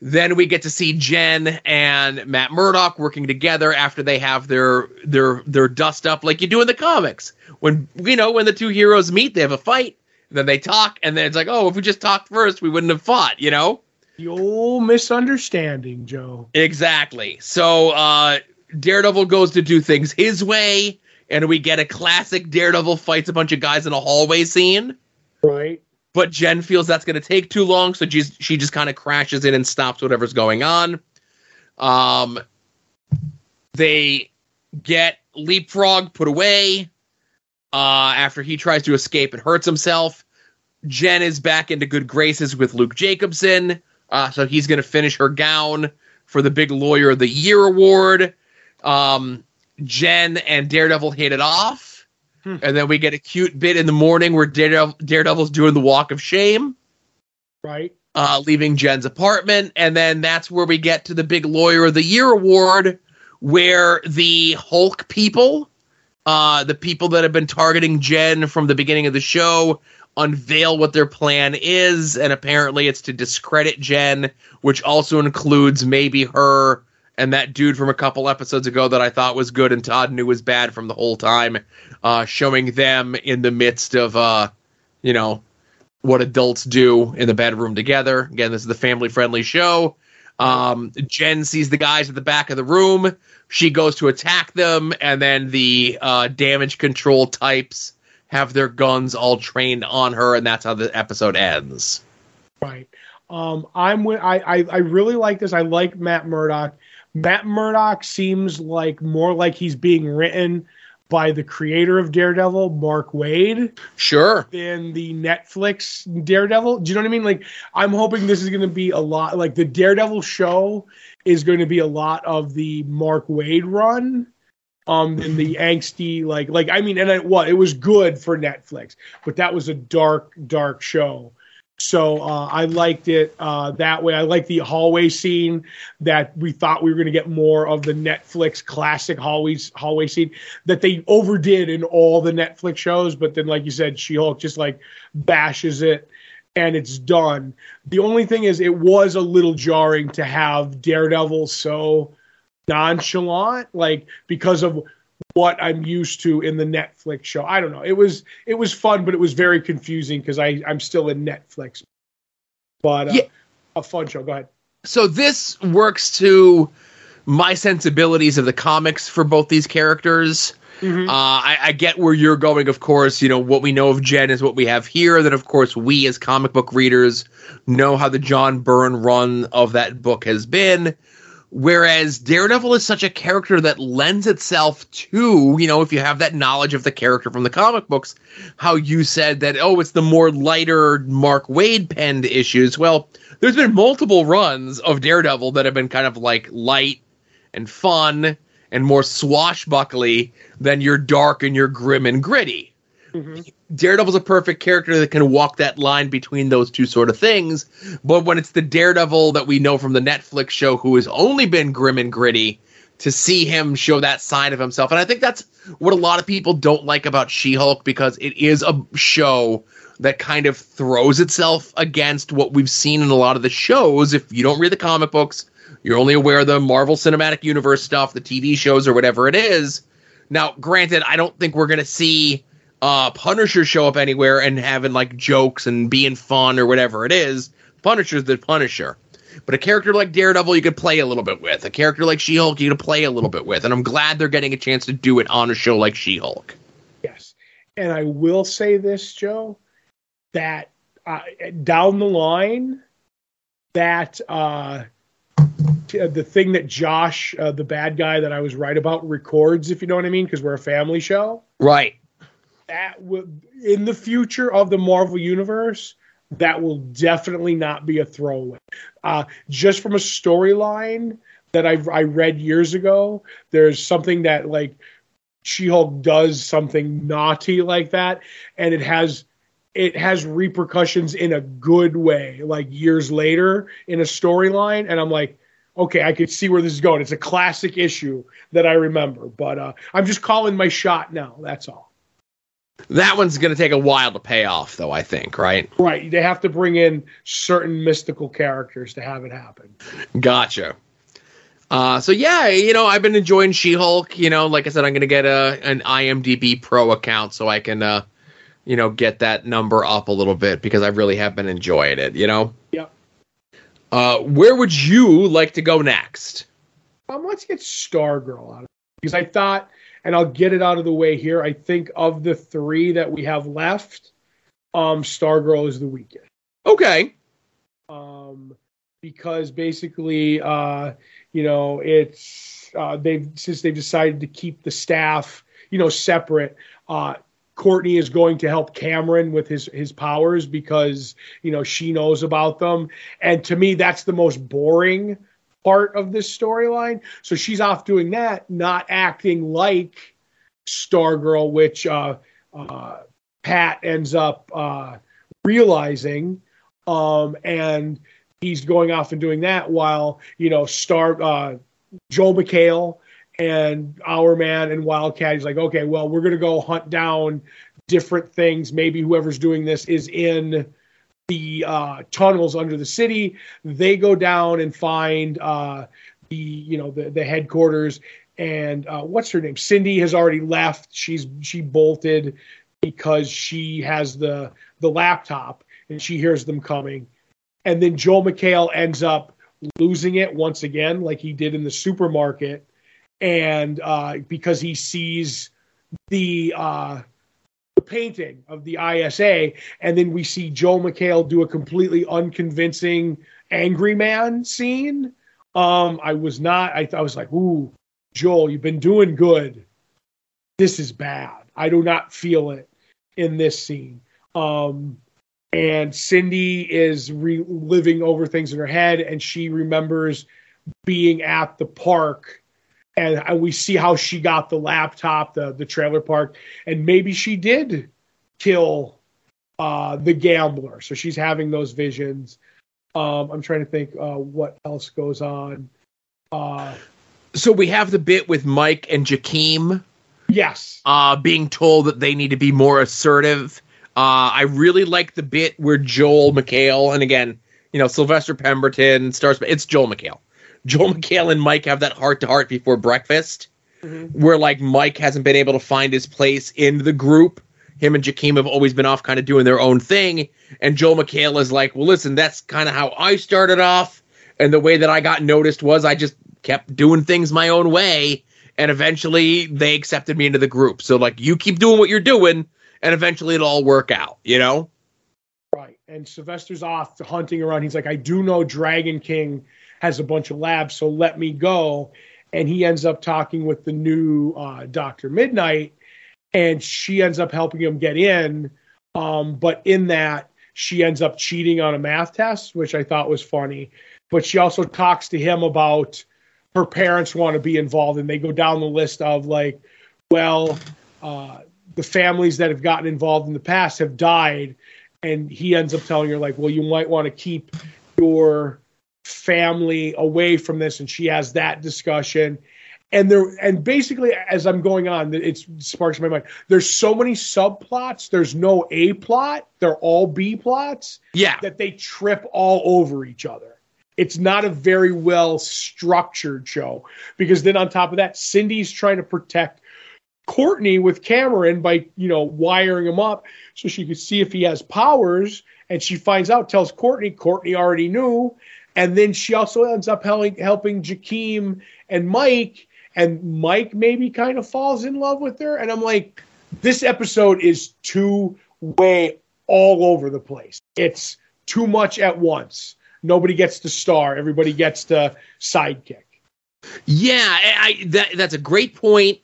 Then we get to see Jen and Matt Murdock working together after they have their their their dust up like you do in the comics. When you know when the two heroes meet, they have a fight, then they talk, and then it's like, oh, if we just talked first, we wouldn't have fought, you know? The old misunderstanding, Joe. Exactly. So uh Daredevil goes to do things his way, and we get a classic Daredevil fights a bunch of guys in a hallway scene. Right. But Jen feels that's going to take too long, so she's, she just kind of crashes in and stops whatever's going on. Um, they get Leapfrog put away uh, after he tries to escape and hurts himself. Jen is back into good graces with Luke Jacobson, uh, so he's going to finish her gown for the big Lawyer of the Year award. Um, Jen and Daredevil hit it off, Hmm. and then we get a cute bit in the morning where Daredevil, Daredevil's doing the walk of shame Right. uh, leaving Jen's apartment, and then that's where we get to the big Lawyer of the Year award, where the Hulk people, uh, the people that have been targeting Jen from the beginning of the show, unveil what their plan is, and apparently it's to discredit Jen, which also includes maybe her and that dude from a couple episodes ago that I thought was good and Todd knew was bad from the whole time, uh, showing them in the midst of, uh, you know, what adults do in the bedroom together. Again, this is the family friendly show. Um, Jen sees the guys at the back of the room. She goes to attack them, and then the uh, damage control types have their guns all trained on her, and that's how the episode ends. Right. Um, I'm with, I, I I really like this. I like Matt Murdock. Matt Murdock seems like more like he's being written by the creator of Daredevil, Mark Waid, Sure. than the Netflix Daredevil. Do you know what I mean? Like, I'm hoping this is going to be a lot. Like the Daredevil show is going to be a lot of the Mark Waid run. Um, and the angsty, like, like I mean, and it what it was good for Netflix, but that was a dark, dark show. So uh, I liked it uh, that way. I like the hallway scene that we thought we were going to get more of the Netflix classic hallways hallway scene that they overdid in all the Netflix shows. But then, like you said, She Hulk just like bashes it and it's done. The only thing is, it was a little jarring to have Daredevil so nonchalant, like because of what I'm used to in the Netflix show. I don't know. It was it was fun, but it was very confusing because I I'm still in Netflix. But uh, Yeah. a fun show. Go ahead. So this works to my sensibilities of the comics for both these characters. Mhm. Uh, I, I get where you're going, of course. You know, what we know of Jen is what we have here. Then, of course, we as comic book readers know how the John Byrne run of that book has been. Whereas Daredevil is such a character that lends itself to, you know, if you have that knowledge of the character from the comic books, how you said that, oh, it's the more lighter Mark Waid penned issues. Well, there's been multiple runs of Daredevil that have been kind of like light and fun and more swashbuckly than your dark and your grim and gritty. Mhm. Daredevil's a perfect character that can walk that line between those two sort of things. But when it's the Daredevil that we know from the Netflix show who has only been grim and gritty, to see him show that side of himself. And I think that's what a lot of people don't like about She Hulk because it is a show that kind of throws itself against what we've seen in a lot of the shows. If you don't read the comic books, you're only aware of the Marvel Cinematic Universe stuff, the TV shows, or whatever it is. Now, granted, I don't think we're going to see uh, Punisher show up anywhere and having like jokes and being fun or whatever it is. Punisher's the Punisher. But a character like Daredevil, you could play a little bit with. A character like She Hulk, you could play a little bit with. And I'm glad they're getting a chance to do it on a show like She Hulk. Yes. And I will say this, Joe, that uh, down the line, that uh, the thing that Josh, uh, the bad guy that I was right about, records, if you know what I mean, because we're a family show, Right. That in the future of the Marvel Universe, that will definitely not be a throwaway. Uh, just from a storyline that I, I read years ago, there's something that like She-Hulk does something naughty like that, and it has it has repercussions in a good way, like years later in a storyline, and I'm like. Okay, I could see where this is going. It's a classic issue that I remember, but uh, I'm just calling my shot now. That's all. That one's going to take a while to pay off, though, I think, right? Right. They have to bring in certain mystical characters to have it happen. Gotcha. Uh, so yeah, you know, I've been enjoying She-Hulk. You know, like I said, I'm gonna get a an IMDb Pro account so I can, uh, you know, get that number up a little bit because I really have been enjoying it. You know. Yep. Uh, where would you like to go next? Um, let's get Stargirl out of it because I thought, and I'll get it out of the way here. I think of the three that we have left, um, Stargirl is the weakest. Okay. um, because basically, uh, you know, it's uh, they've since they've decided to keep the staff, you know, separate. Uh, Courtney is going to help Cameron with his his powers because you know she knows about them. And to me, that's the most boring part of this storyline. So she's off doing that, not acting like Stargirl, which uh, uh, Pat ends up uh, realizing, um, and he's going off and doing that while you know Star uh, Joel McHale and our man and Wildcat. He's like, okay, well, we're gonna go hunt down different things. Maybe whoever's doing this is in the uh, tunnels under the city. They go down and find uh, the you know the the headquarters. And uh, what's her name? Cindy has already left. She's she bolted because she has the the laptop and she hears them coming. And then Joel McHale ends up losing it once again, like he did in the supermarket, and uh, because he sees the uh, the painting of the ISA, and then we see Joel McHale do a completely unconvincing angry man scene. Um, I was not. I, I was like, "Ooh, Joel, you've been doing good. This is bad. I do not feel it in this scene." Um, and Cindy is reliving over things in her head, and she remembers being at the park, and, we see how she got the laptop, the the trailer park, and maybe she did kill uh, the gambler. So she's having those visions. Um, I'm trying to think uh, what else goes on. Uh, So we have the bit with Mike and Jakeem yes, uh, being told that they need to be more assertive. Uh, I really like the bit where Joel McHale, and again, you know, Sylvester Pemberton stars, it's Joel McHale. Joel McHale and Mike have that heart to heart before breakfast, mm-hmm. where like Mike hasn't been able to find his place in the group. Him and Jakeem have always been off kind of doing their own thing. And Joel McHale is like, well, listen, that's kind of how I started off. And the way that I got noticed was I just kept doing things my own way. And eventually they accepted me into the group. So, like, you keep doing what you're doing, and eventually it'll all work out, you know? right. And Sylvester's off hunting around. He's like, I do know Dragon King has a bunch of labs, so let me go. And he ends up talking with the new uh, Doctor Midnight, and she ends up helping him get in. Um, but in that, she ends up cheating on a math test, which I thought was funny. But she also talks to him about her parents want to be involved, and they go down the list of like, well, uh, the families that have gotten involved in the past have died, and he ends up telling her like, well, you might want to keep your family away from this, and she has that discussion. And there, and basically, as I'm going on, it sparks my mind. There's so many subplots. There's no A plot. They're all B plots Yeah. that they trip all over each other. It's not a very well structured show because then on top of that, Cindy's trying to protect Courtney with Cameron by you know wiring him up so she could see if he has powers, and she finds out, tells Courtney. Courtney already knew, and then she also ends up helping helping Jakeem and Mike, and Mike maybe kind of falls in love with her, and I'm like, this episode is two way all over the place. It's too much at once. Nobody gets to star. Everybody gets to sidekick. Yeah, I, that that's a great point.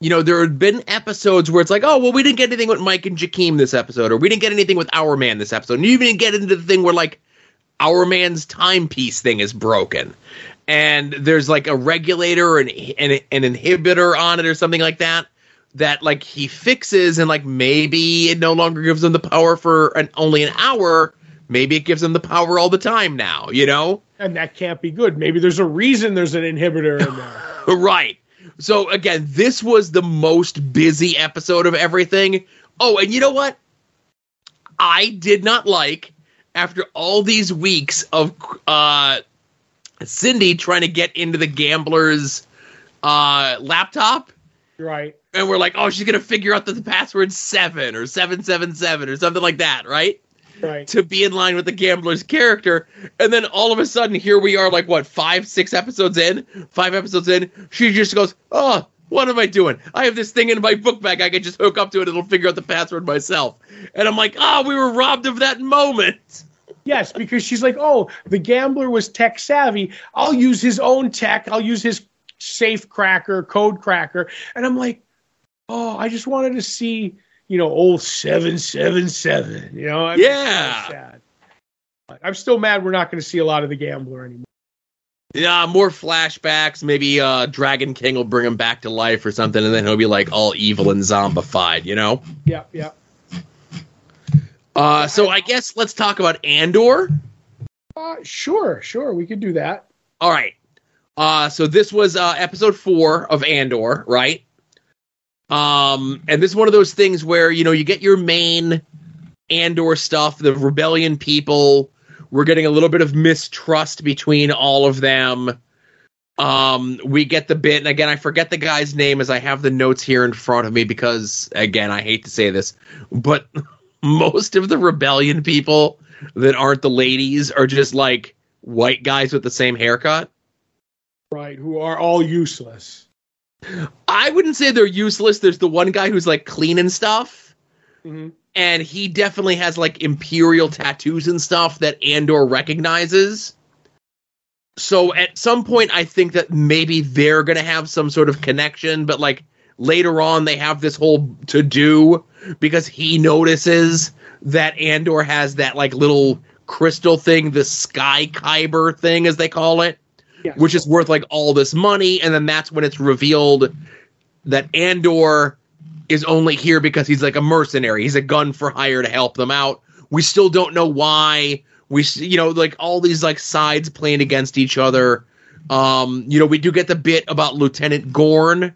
You know, there have been episodes where it's like, oh, well, we didn't get anything with Mike and Jakeem this episode, or we didn't get anything with Our Man this episode. And you even didn't get into the thing where like Our Man's timepiece thing is broken, and there's like a regulator and an, an inhibitor on it or something like that that like he fixes, and like maybe it no longer gives him the power for an only an hour. Maybe it gives him the power all the time now. You know. And that can't be good. Maybe there's a reason there's an inhibitor in there. Right. So again, this was the most busy episode of everything. Oh, and you know what? I did not like after all these weeks of uh Cindy trying to get into the gambler's uh laptop right. and we're like, "Oh, she's going to figure out that the password's 7 or 777 or something like that, right?" Right. to be in line with the gambler's character. And then all of a sudden, here we are, like what, five, six episodes in, five episodes in. She just goes, "Oh, what am I doing? I have this thing in my book bag. I can just hook up to it. It'll figure out the password myself." And I'm like, "Oh, we were robbed of that moment." Yes, because she's like, oh, the gambler was tech savvy. I'll use his own tech. I'll use his safe cracker, code cracker. And I'm like, oh, I just wanted to see, you know, old seven seven seven. You know, I mean, Yeah. sad. I'm still mad we're not going to see a lot of the gambler anymore. Yeah, more flashbacks. Maybe uh, Dragon King will bring him back to life or something, and then he'll be like all evil and zombified, you know? Yeah, yeah. Uh, so I guess let's talk about Andor. Uh, sure, sure, we could do that. All right. Uh, so this was uh, episode four of Andor, right? Um, and this is one of those things where you know you get your main Andor stuff, the rebellion people. We're getting a little bit of mistrust between all of them. Um, we get the bit, and again, I forget the guy's name as I have the notes here in front of me because, again, I hate to say this, but most of the rebellion people that aren't the ladies are just like white guys with the same haircut. Right, who are all useless. I wouldn't say they're useless. There's the one guy who's like cleaning stuff, Mhm. and he definitely has like imperial tattoos and stuff that Andor recognizes. So at some point, I think that maybe they're gonna have some sort of connection, but like later on, they have this whole to do because he notices that Andor has that like little crystal thing, the sky kyber thing, as they call it Yes. which is worth like all this money, and then that's when it's revealed that Andor is only here because he's like a mercenary. He's a gun for hire to help them out. We still don't know why. We, you know, like all these like sides playing against each other. Um, you know, we do get the bit about Lieutenant Gorn,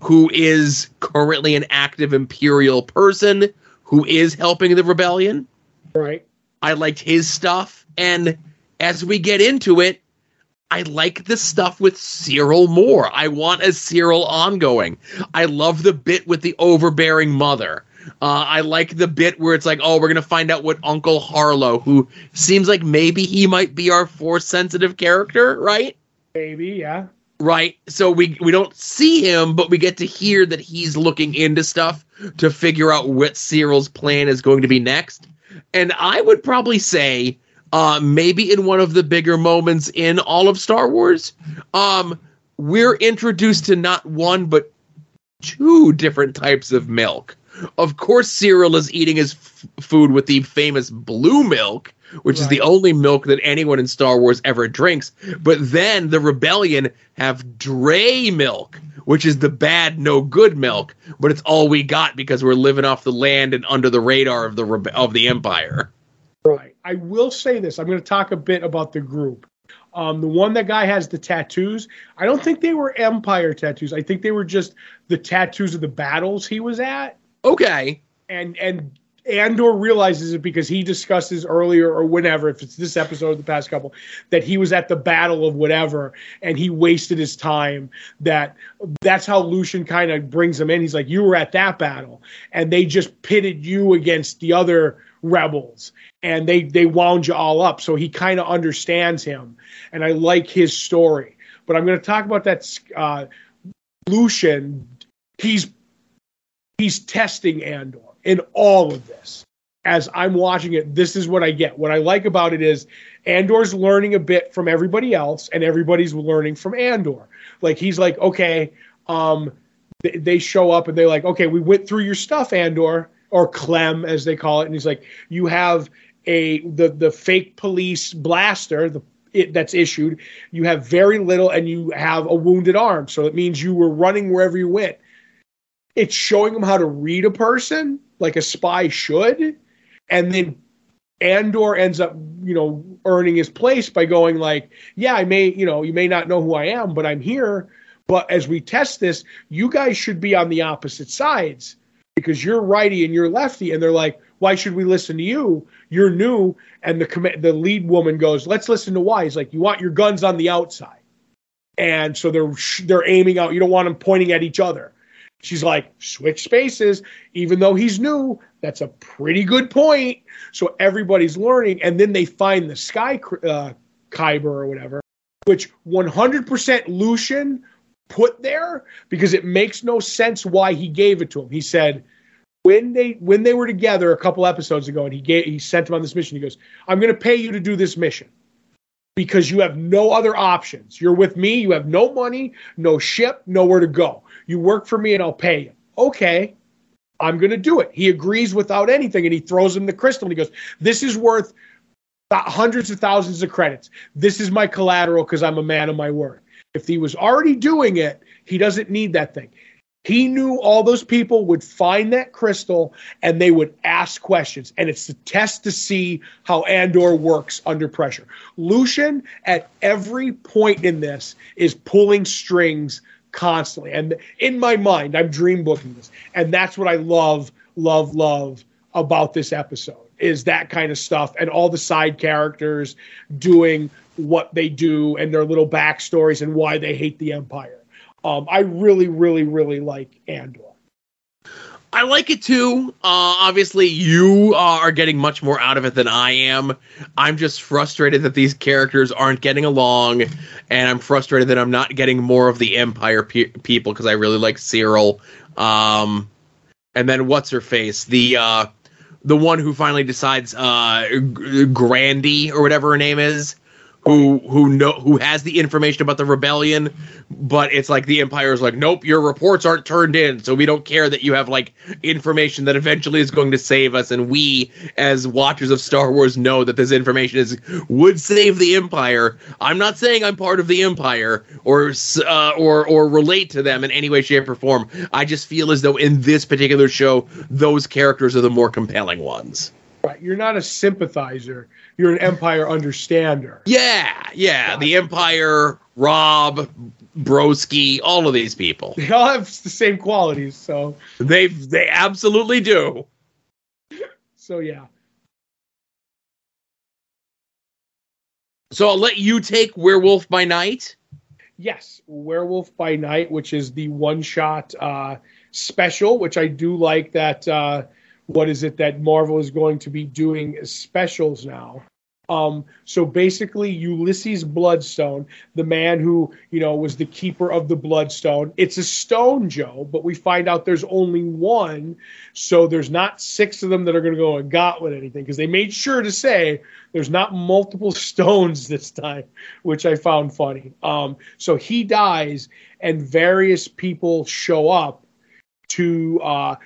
who is currently an active Imperial person who is helping the rebellion. right. I liked his stuff. And as we get into it, I like the stuff with Syril more. I want a Syril ongoing. I love the bit with the overbearing mother. Uh, I like the bit where it's like, oh, we're gonna find out what Uncle Harlo, who seems like maybe he might be our force sensitive character, right? Maybe, yeah. Right. So we we don't see him, but we get to hear that he's looking into stuff to figure out what Syril's plan is going to be next. And I would probably say, uh, maybe in one of the bigger moments in all of Star Wars, um, we're introduced to not one but two different types of milk. Of course, Syril is eating his f- food with the famous blue milk, which is the only milk that anyone in Star Wars ever drinks. But then the rebellion have Dre milk, which is the bad, no good milk. But it's all we got because we're living off the land and under the radar of the of the Empire. Right. I will say this. I'm going to talk a bit about the group. Um, the one that guy has the tattoos. I don't think they were Empire tattoos. I think they were just the tattoos of the battles he was at. Okay, And and Andor realizes it because he discusses earlier or whenever, if it's this episode or the past couple, that he was at the battle of whatever and he wasted his time. That that's how Luthen kind of brings him in. He's like, You were at that battle, and they just pitted you against the other rebels and they they wound you all up. So he kind of understands him. And I like his story. But I'm gonna talk about that uh Luthen, he's he's testing Andor in all of this. As I'm watching it, this is what I get. What I like about it is Andor's learning a bit from everybody else, and everybody's learning from Andor. Like he's like, okay, um, they show up and they're like, okay, we went through your stuff, Andor, or Clem as they call it, and he's like, you have a the the fake police blaster, the it, that's issued. You have very little, and you have a wounded arm, so it means you were running wherever you went. It's showing them how to read a person like a spy should and then andor ends up you know earning his place by going like yeah i may you know you may not know who i am but i'm here. But as we test this you guys should be on the opposite sides because you're righty and you're lefty and they're like why should we listen to you you're new and the the lead woman goes let's listen to why he's like you want your guns on the outside and so they're they're aiming out you don't want them pointing at each other She's like, switch spaces, even though he's new. That's a pretty good point. So everybody's learning. And then they find the Sky uh, Kyber or whatever, which 100% Luthen put there because it makes no sense why he gave it to him. He said, when they when they were together a couple episodes ago and he gave he sent him on this mission he goes i'm going to pay you to do this mission because you have no other options you're with me you have no money no ship nowhere to go you work for me and I'll pay you. Okay. I'm going to do it. He agrees without anything and he throws him the crystal and he goes, This is worth hundreds of thousands of credits. This is my collateral because I'm a man of my word. If he was already doing it, he doesn't need that thing. He knew all those people would find that crystal and they would ask questions. And it's the test to see how Andor works under pressure. Luthen, at every point in this, is pulling strings constantly. And in my mind, I'm dream booking this. And that's what I love, love, love about this episode is that kind of stuff and all the side characters doing what they do and their little backstories and why they hate the Empire. Um, I really, really, really like Andor. I like it too. Uh, obviously, you uh, are getting much more out of it than I am. I'm just frustrated that these characters aren't getting along, and I'm frustrated that I'm not getting more of the Empire pe- people because I really like Syril. Um, and then what's her face? The uh, the one who finally decides uh, Grandy or whatever her name is who who know who has the information about the rebellion, but it's like the empire is like, nope, your reports aren't turned in, so we don't care that you have like information that eventually is going to save us, and we as watchers of Star Wars know that this information is would save the empire. I'm not saying I'm part of the empire or uh, or or relate to them in any way, shape, or form. I just feel as though in this particular show, those characters are the more compelling ones. Right, you're not a sympathizer you're an Empire understander. Yeah, yeah. The Empire, Rob, Broski, all of these people. They all have the same qualities, so they they absolutely do. So yeah. So I'll let you take Werewolf by Night. Yes, Werewolf by Night, which is the one shot uh, special, which I do like that uh, what is it that Marvel is going to be doing as specials now. Um, so basically, Ulysses Bloodstone, the man who you know was the keeper of the Bloodstone, it's a stone, Joe, but we find out there's only one, so there's not six of them that are going to go and got with anything because they made sure to say there's not multiple stones this time, which I found funny. Um, so he dies, and various people show up to uh,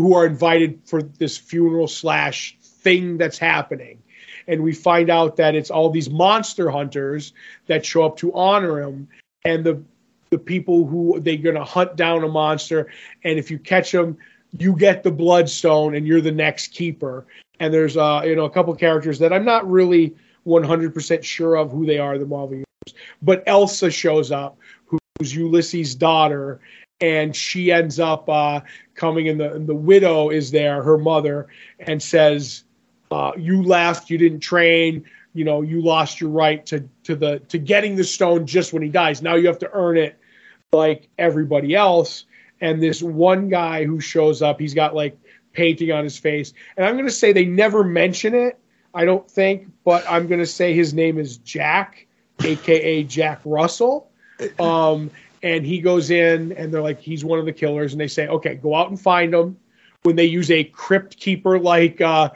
who are invited for this funeral slash thing that's happening. And we find out that it's all these monster hunters that show up to honor him, and the the people who they're gonna hunt down a monster, and if you catch them, you get the bloodstone, and you're the next keeper. And there's uh you know a couple characters that I'm not really 100% sure of who they are, the Marvel universe, but Elsa shows up, who's Ulysses' daughter, and she ends up uh, coming in the the widow is there her mother and says uh, you left you didn't train you know you lost your right to to the to getting the stone just when he dies. Now you have to earn it like everybody else. And this one guy who shows up he's got like painting on his face. And i'm going to say they never mention it i don't think but i'm going to say his name is jack aka jack russell. Um, and he goes in and they're like he's one of the killers. And they say okay go out and find him. When they use a crypt keeper like uh,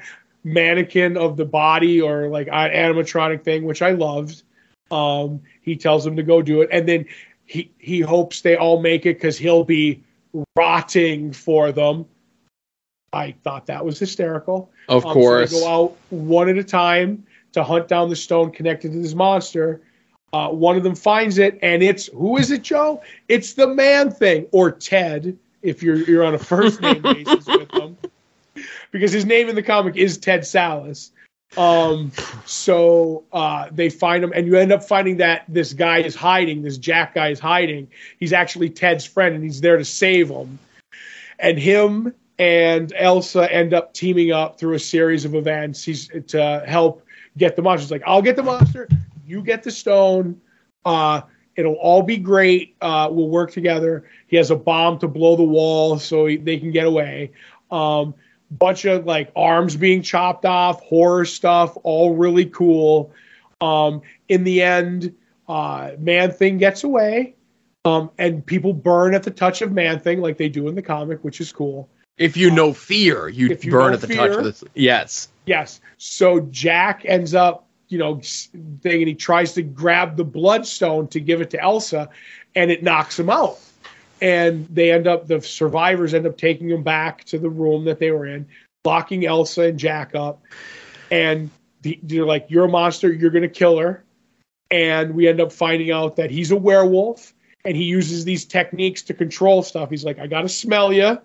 mannequin of the body or like an animatronic thing which i loved um, he tells them to go do it. And then he he hopes they all make it because he'll be rotting for them. I thought that was hysterical. Of um, course so go out one at a time to hunt down the stone connected to this monster uh, one of them finds it, and it's who is it, Joe? It's the man thing, or Ted, if you're you're on a first name basis with him, because his name in the comic is Ted Sallis. Um, so uh, they find him, and you end up finding that this guy is hiding. This Jack guy is hiding. He's actually Ted's friend, and he's there to save him. And him and Elsa end up teaming up through a series of events. He's to help get the monster. He's like, I'll get the monster you get the stone. Uh, it'll all be great. Uh, we'll work together. He has a bomb to blow the wall so he, they can get away. Um, bunch of like arms being chopped off, horror stuff, all really cool. Um, in the end, uh, Man Thing gets away, um, and people burn at the touch of Man Thing like they do in the comic, which is cool. If you know fear, you, you burn at the fear, touch of this. Yes. Yes. So Jack ends up you know, thing, and he tries to grab the bloodstone to give it to Elsa, and it knocks him out. and they end up the survivors end up taking him back to the room that they were in, locking Elsa and Jack up, and the, they're like, "You're a monster. You're gonna kill her." And we end up finding out that he's a werewolf, and he uses these techniques to control stuff. He's like, "I gotta smell you,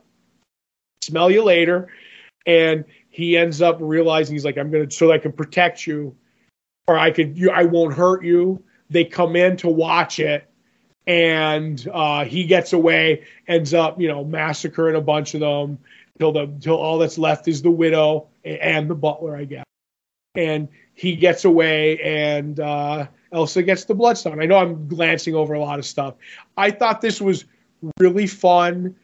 smell you later," and he ends up realizing he's like, "I'm gonna so that I can protect you, or I could, you, I won't hurt you." They come in to watch it and uh, he gets away, ends up, you know, massacring a bunch of them till the till all that's left is the widow and the butler, I guess. And he gets away, and uh, Elsa gets the bloodstone. I know I'm glancing over a lot of stuff. I thought this was really fun,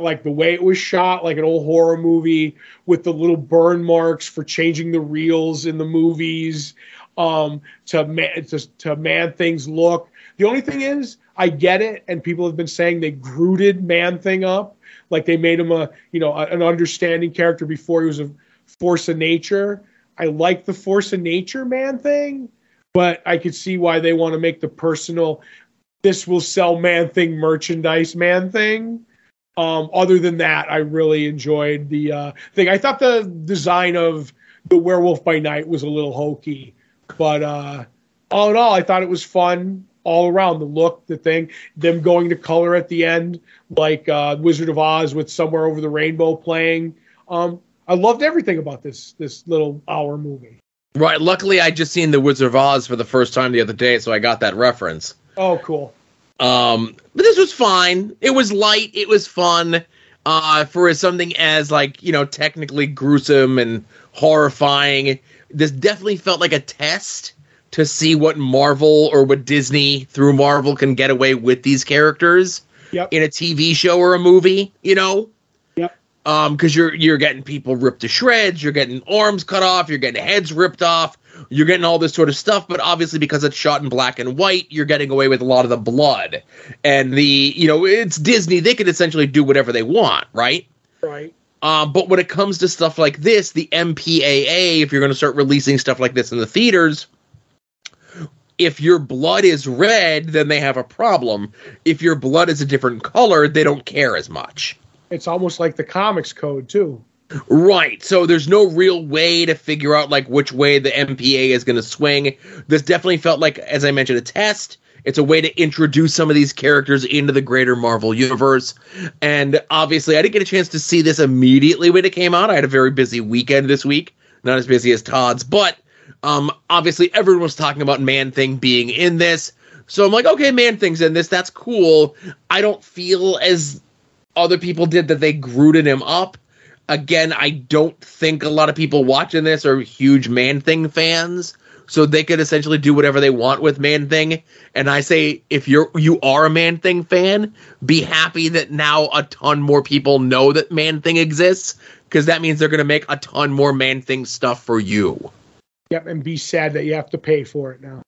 like the way it was shot, like an old horror movie with the little burn marks for changing the reels in the movies um, to man to, to man things look. The only thing is, I get it, and people have been saying they grooted Man Thing up, like they made him a you know an understanding character before he was a force of nature. I like the force of nature Man Thing, but I could see why they want to make the personal. This will sell Man Thing merchandise Man Thing. Um, other than that, I really enjoyed the uh, thing. I thought the design of the Werewolf by Night was a little hokey, but uh, all in all, I thought it was fun all around the look, the thing, them going to color at the end, like uh, Wizard of Oz with Somewhere Over the Rainbow playing. Um, I loved everything about this this little hour movie. Right. Luckily, I just seen the Wizard of Oz for the first time the other day, so I got that reference. Oh, cool. Um, but this was fine. It was light. It was fun. Uh, for something as like you know technically gruesome and horrifying, this definitely felt like a test to see what Marvel or what Disney through Marvel can get away with these characters Yep. in a TV show or a movie. You know, Yep. um, because you're you're getting people ripped to shreds, you're getting arms cut off, you're getting heads ripped off, you're getting all this sort of stuff. But obviously, because it's shot in black and white, you're getting away with a lot of the blood and the you know it's Disney. They can essentially do whatever they want, right? Right. Um, but when it comes to stuff like this, the MPAA, if you're going to start releasing stuff like this in the theaters, if your blood is red, then they have a problem. If your blood is a different color, they don't care as much. It's almost like the comics code too. Right. So there's no real way to figure out like which way the MPA is going to swing. This definitely felt like, as I mentioned, a test. It's a way to introduce some of these characters into the greater Marvel universe. And obviously, I didn't get a chance to see this immediately when it came out. I had a very busy weekend this week, not as busy as Todd's, but um, obviously everyone was talking about Man Thing being in this. So I'm like, okay, Man Thing's in this. That's cool. I don't feel as other people did that they grooted him up. Again, I don't think a lot of people watching this are huge Man Thing fans, so they could essentially do whatever they want with Man Thing. And I say, if you're you are a Man Thing fan, be happy that now a ton more people know that Man Thing exists, because that means they're going to make a ton more Man Thing stuff for you. Yep, and be sad that you have to pay for it now.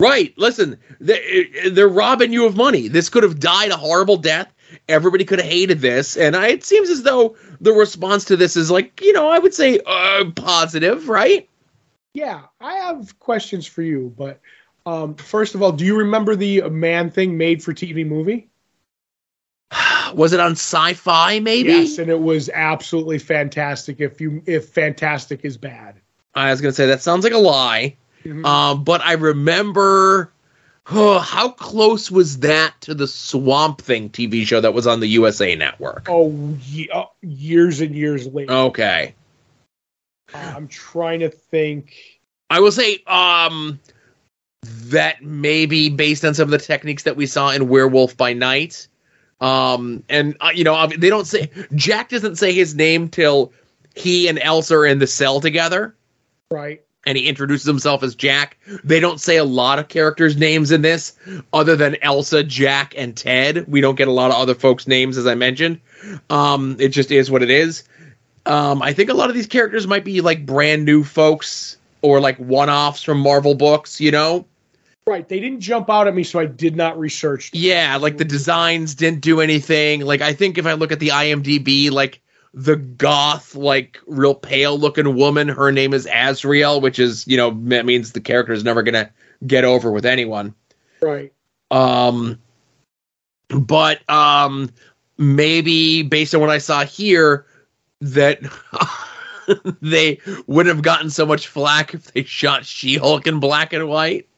Right. Listen, they, they're robbing you of money. This could have died a horrible death. Everybody could have hated this, and I, it seems as though the response to this is like, you know, I would say uh, positive, right? Yeah, I have questions for you, but um, first of all, do you remember the Man Thing made for TV movie? Was it on Sci-Fi? Maybe. Yes, and it was absolutely fantastic. If you if fantastic is bad, I was gonna say that sounds like a lie, Mhm. um, but I remember. Oh, how close was that to the Swamp Thing TV show that was on the USA Network? oh, ye- oh, years and years later. Okay. I'm trying to think. I will say um that maybe based on some of the techniques that we saw in Werewolf by Night. Um and uh, you know, they don't say Jack doesn't say his name till he and Elsa are in the cell together Right. and he introduces himself as Jack. They don't say a lot of characters' names in this other than Elsa, Jack, and Ted. We don't get a lot of other folks' names as I mentioned. Um it just is what it is. Um I think a lot of these characters might be like brand new folks or like one-offs from Marvel books, you know? Right. They didn't jump out at me, so I did not research. them. Yeah, like the designs didn't do anything. Like I think if I look at the IMDb, like the goth, like real pale looking woman, her name is Azriel, which is, you know, that means the character is never gonna get over with anyone. Right. Um but um, maybe based on what I saw here, that they wouldn't have gotten so much flack if they shot She-Hulk in black and white.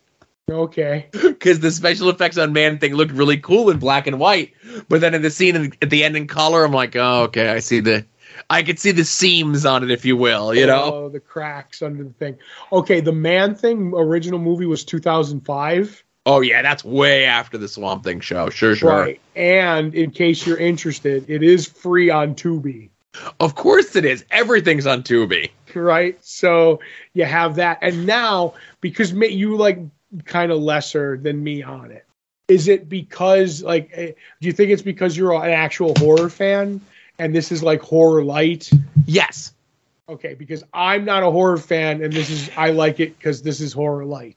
Okay. Because the special effects on Man Thing looked really cool in black and white, but then in the scene in, at the end in color, I'm like, oh, okay, I see the, I could see the seams on it, if you will, you know. Oh, the cracks under the thing. Okay, the Man Thing original movie was 2005. Oh yeah, that's way after the Swamp Thing show. Sure, sure. Right. And in case you're interested, it is free on Tubi. Of course it is. Everything's on Tubi. Right. So you have that, and now because you like kind of lesser than me on it. Is it because like eh, do you think it's because you're an actual horror fan and this is like horror light? Yes. Okay, because I'm not a horror fan and this is I like it because this is horror light.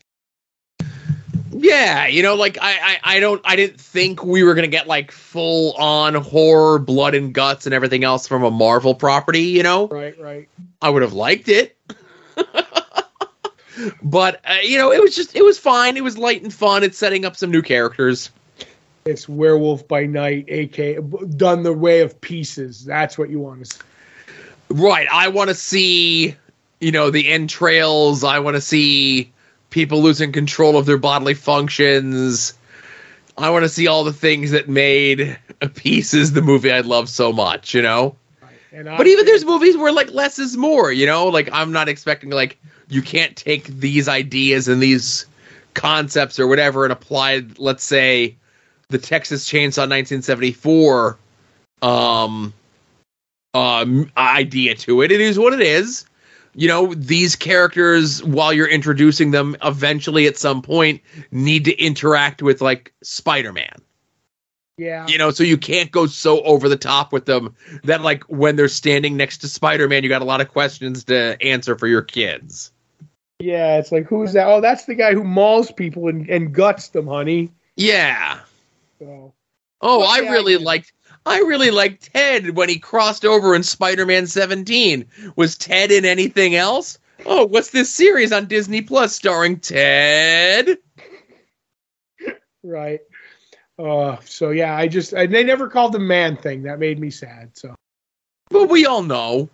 Yeah, you know, like I, I, I don't, I didn't think we were gonna get like full on horror, blood and guts, and everything else from a Marvel property. You know, Right, right. I would have liked it, but uh, you know, it was just, it was fine. It was light and fun. It's setting up some new characters. It's Werewolf by Night, aka done the way of pieces. That's what you want to see. Right. I want to see, you know, the entrails. I want to see people losing control of their bodily functions. I want to see all the things that made Pieces the movie I love so much, you know? I But even there's movies where like less is more, you know? Like I'm not expecting like you can't take these ideas and these concepts or whatever and apply let's say the Texas Chainsaw 1974 um um idea to it. It is what it is. You know, these characters while you're introducing them eventually at some point need to interact with like Spider-Man yeah, you know so you can't go so over the top with them that like when they're standing next to spider-man you got a lot of questions to answer for your kids yeah. It's like who's that? Oh, that's the guy who mauls people and, and guts them, honey. yeah So oh Well, i yeah, really it. liked i really liked ted when he crossed over in spider-man 17 was ted in anything else oh what's this series on disney plus starring ted right. Uh, so yeah, I just and they never called the man thing. That made me sad. So but we all know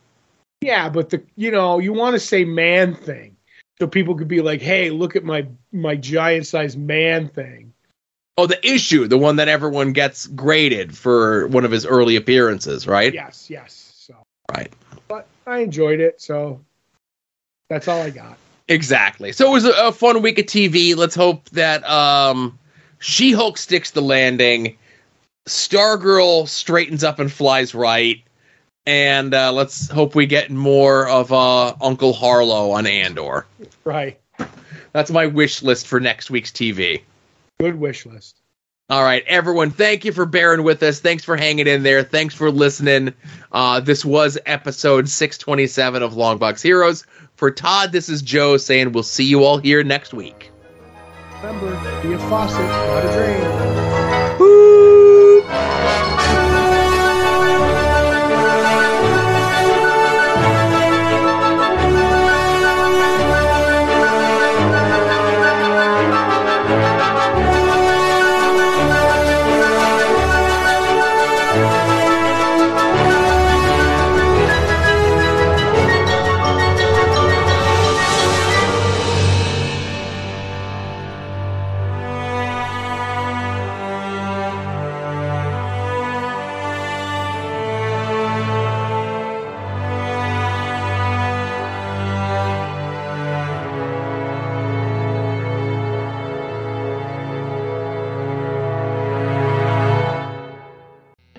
yeah, but the you know you want to say man thing so people could be like, hey, look at my my giant sized man thing. Oh the issue the one that everyone gets graded for one of his early appearances right Yes, yes. So right but I enjoyed it. So that's all I got. Exactly. So it was a, fun week of TV. Let's hope that um, She Hulk sticks the landing, Stargirl straightens up and flies right, and uh, let's hope we get more of uh, Uncle Harlo on Andor. Right. That's my wish list for next week's TV. Good wish list. All right, everyone, thank you for bearing with us. Thanks for hanging in there. Thanks for listening. Uh, this was episode 627 of Longbox Heroes. For Todd, this is Joe saying we'll see you all here next week. Remember, be a faucet, not a drain.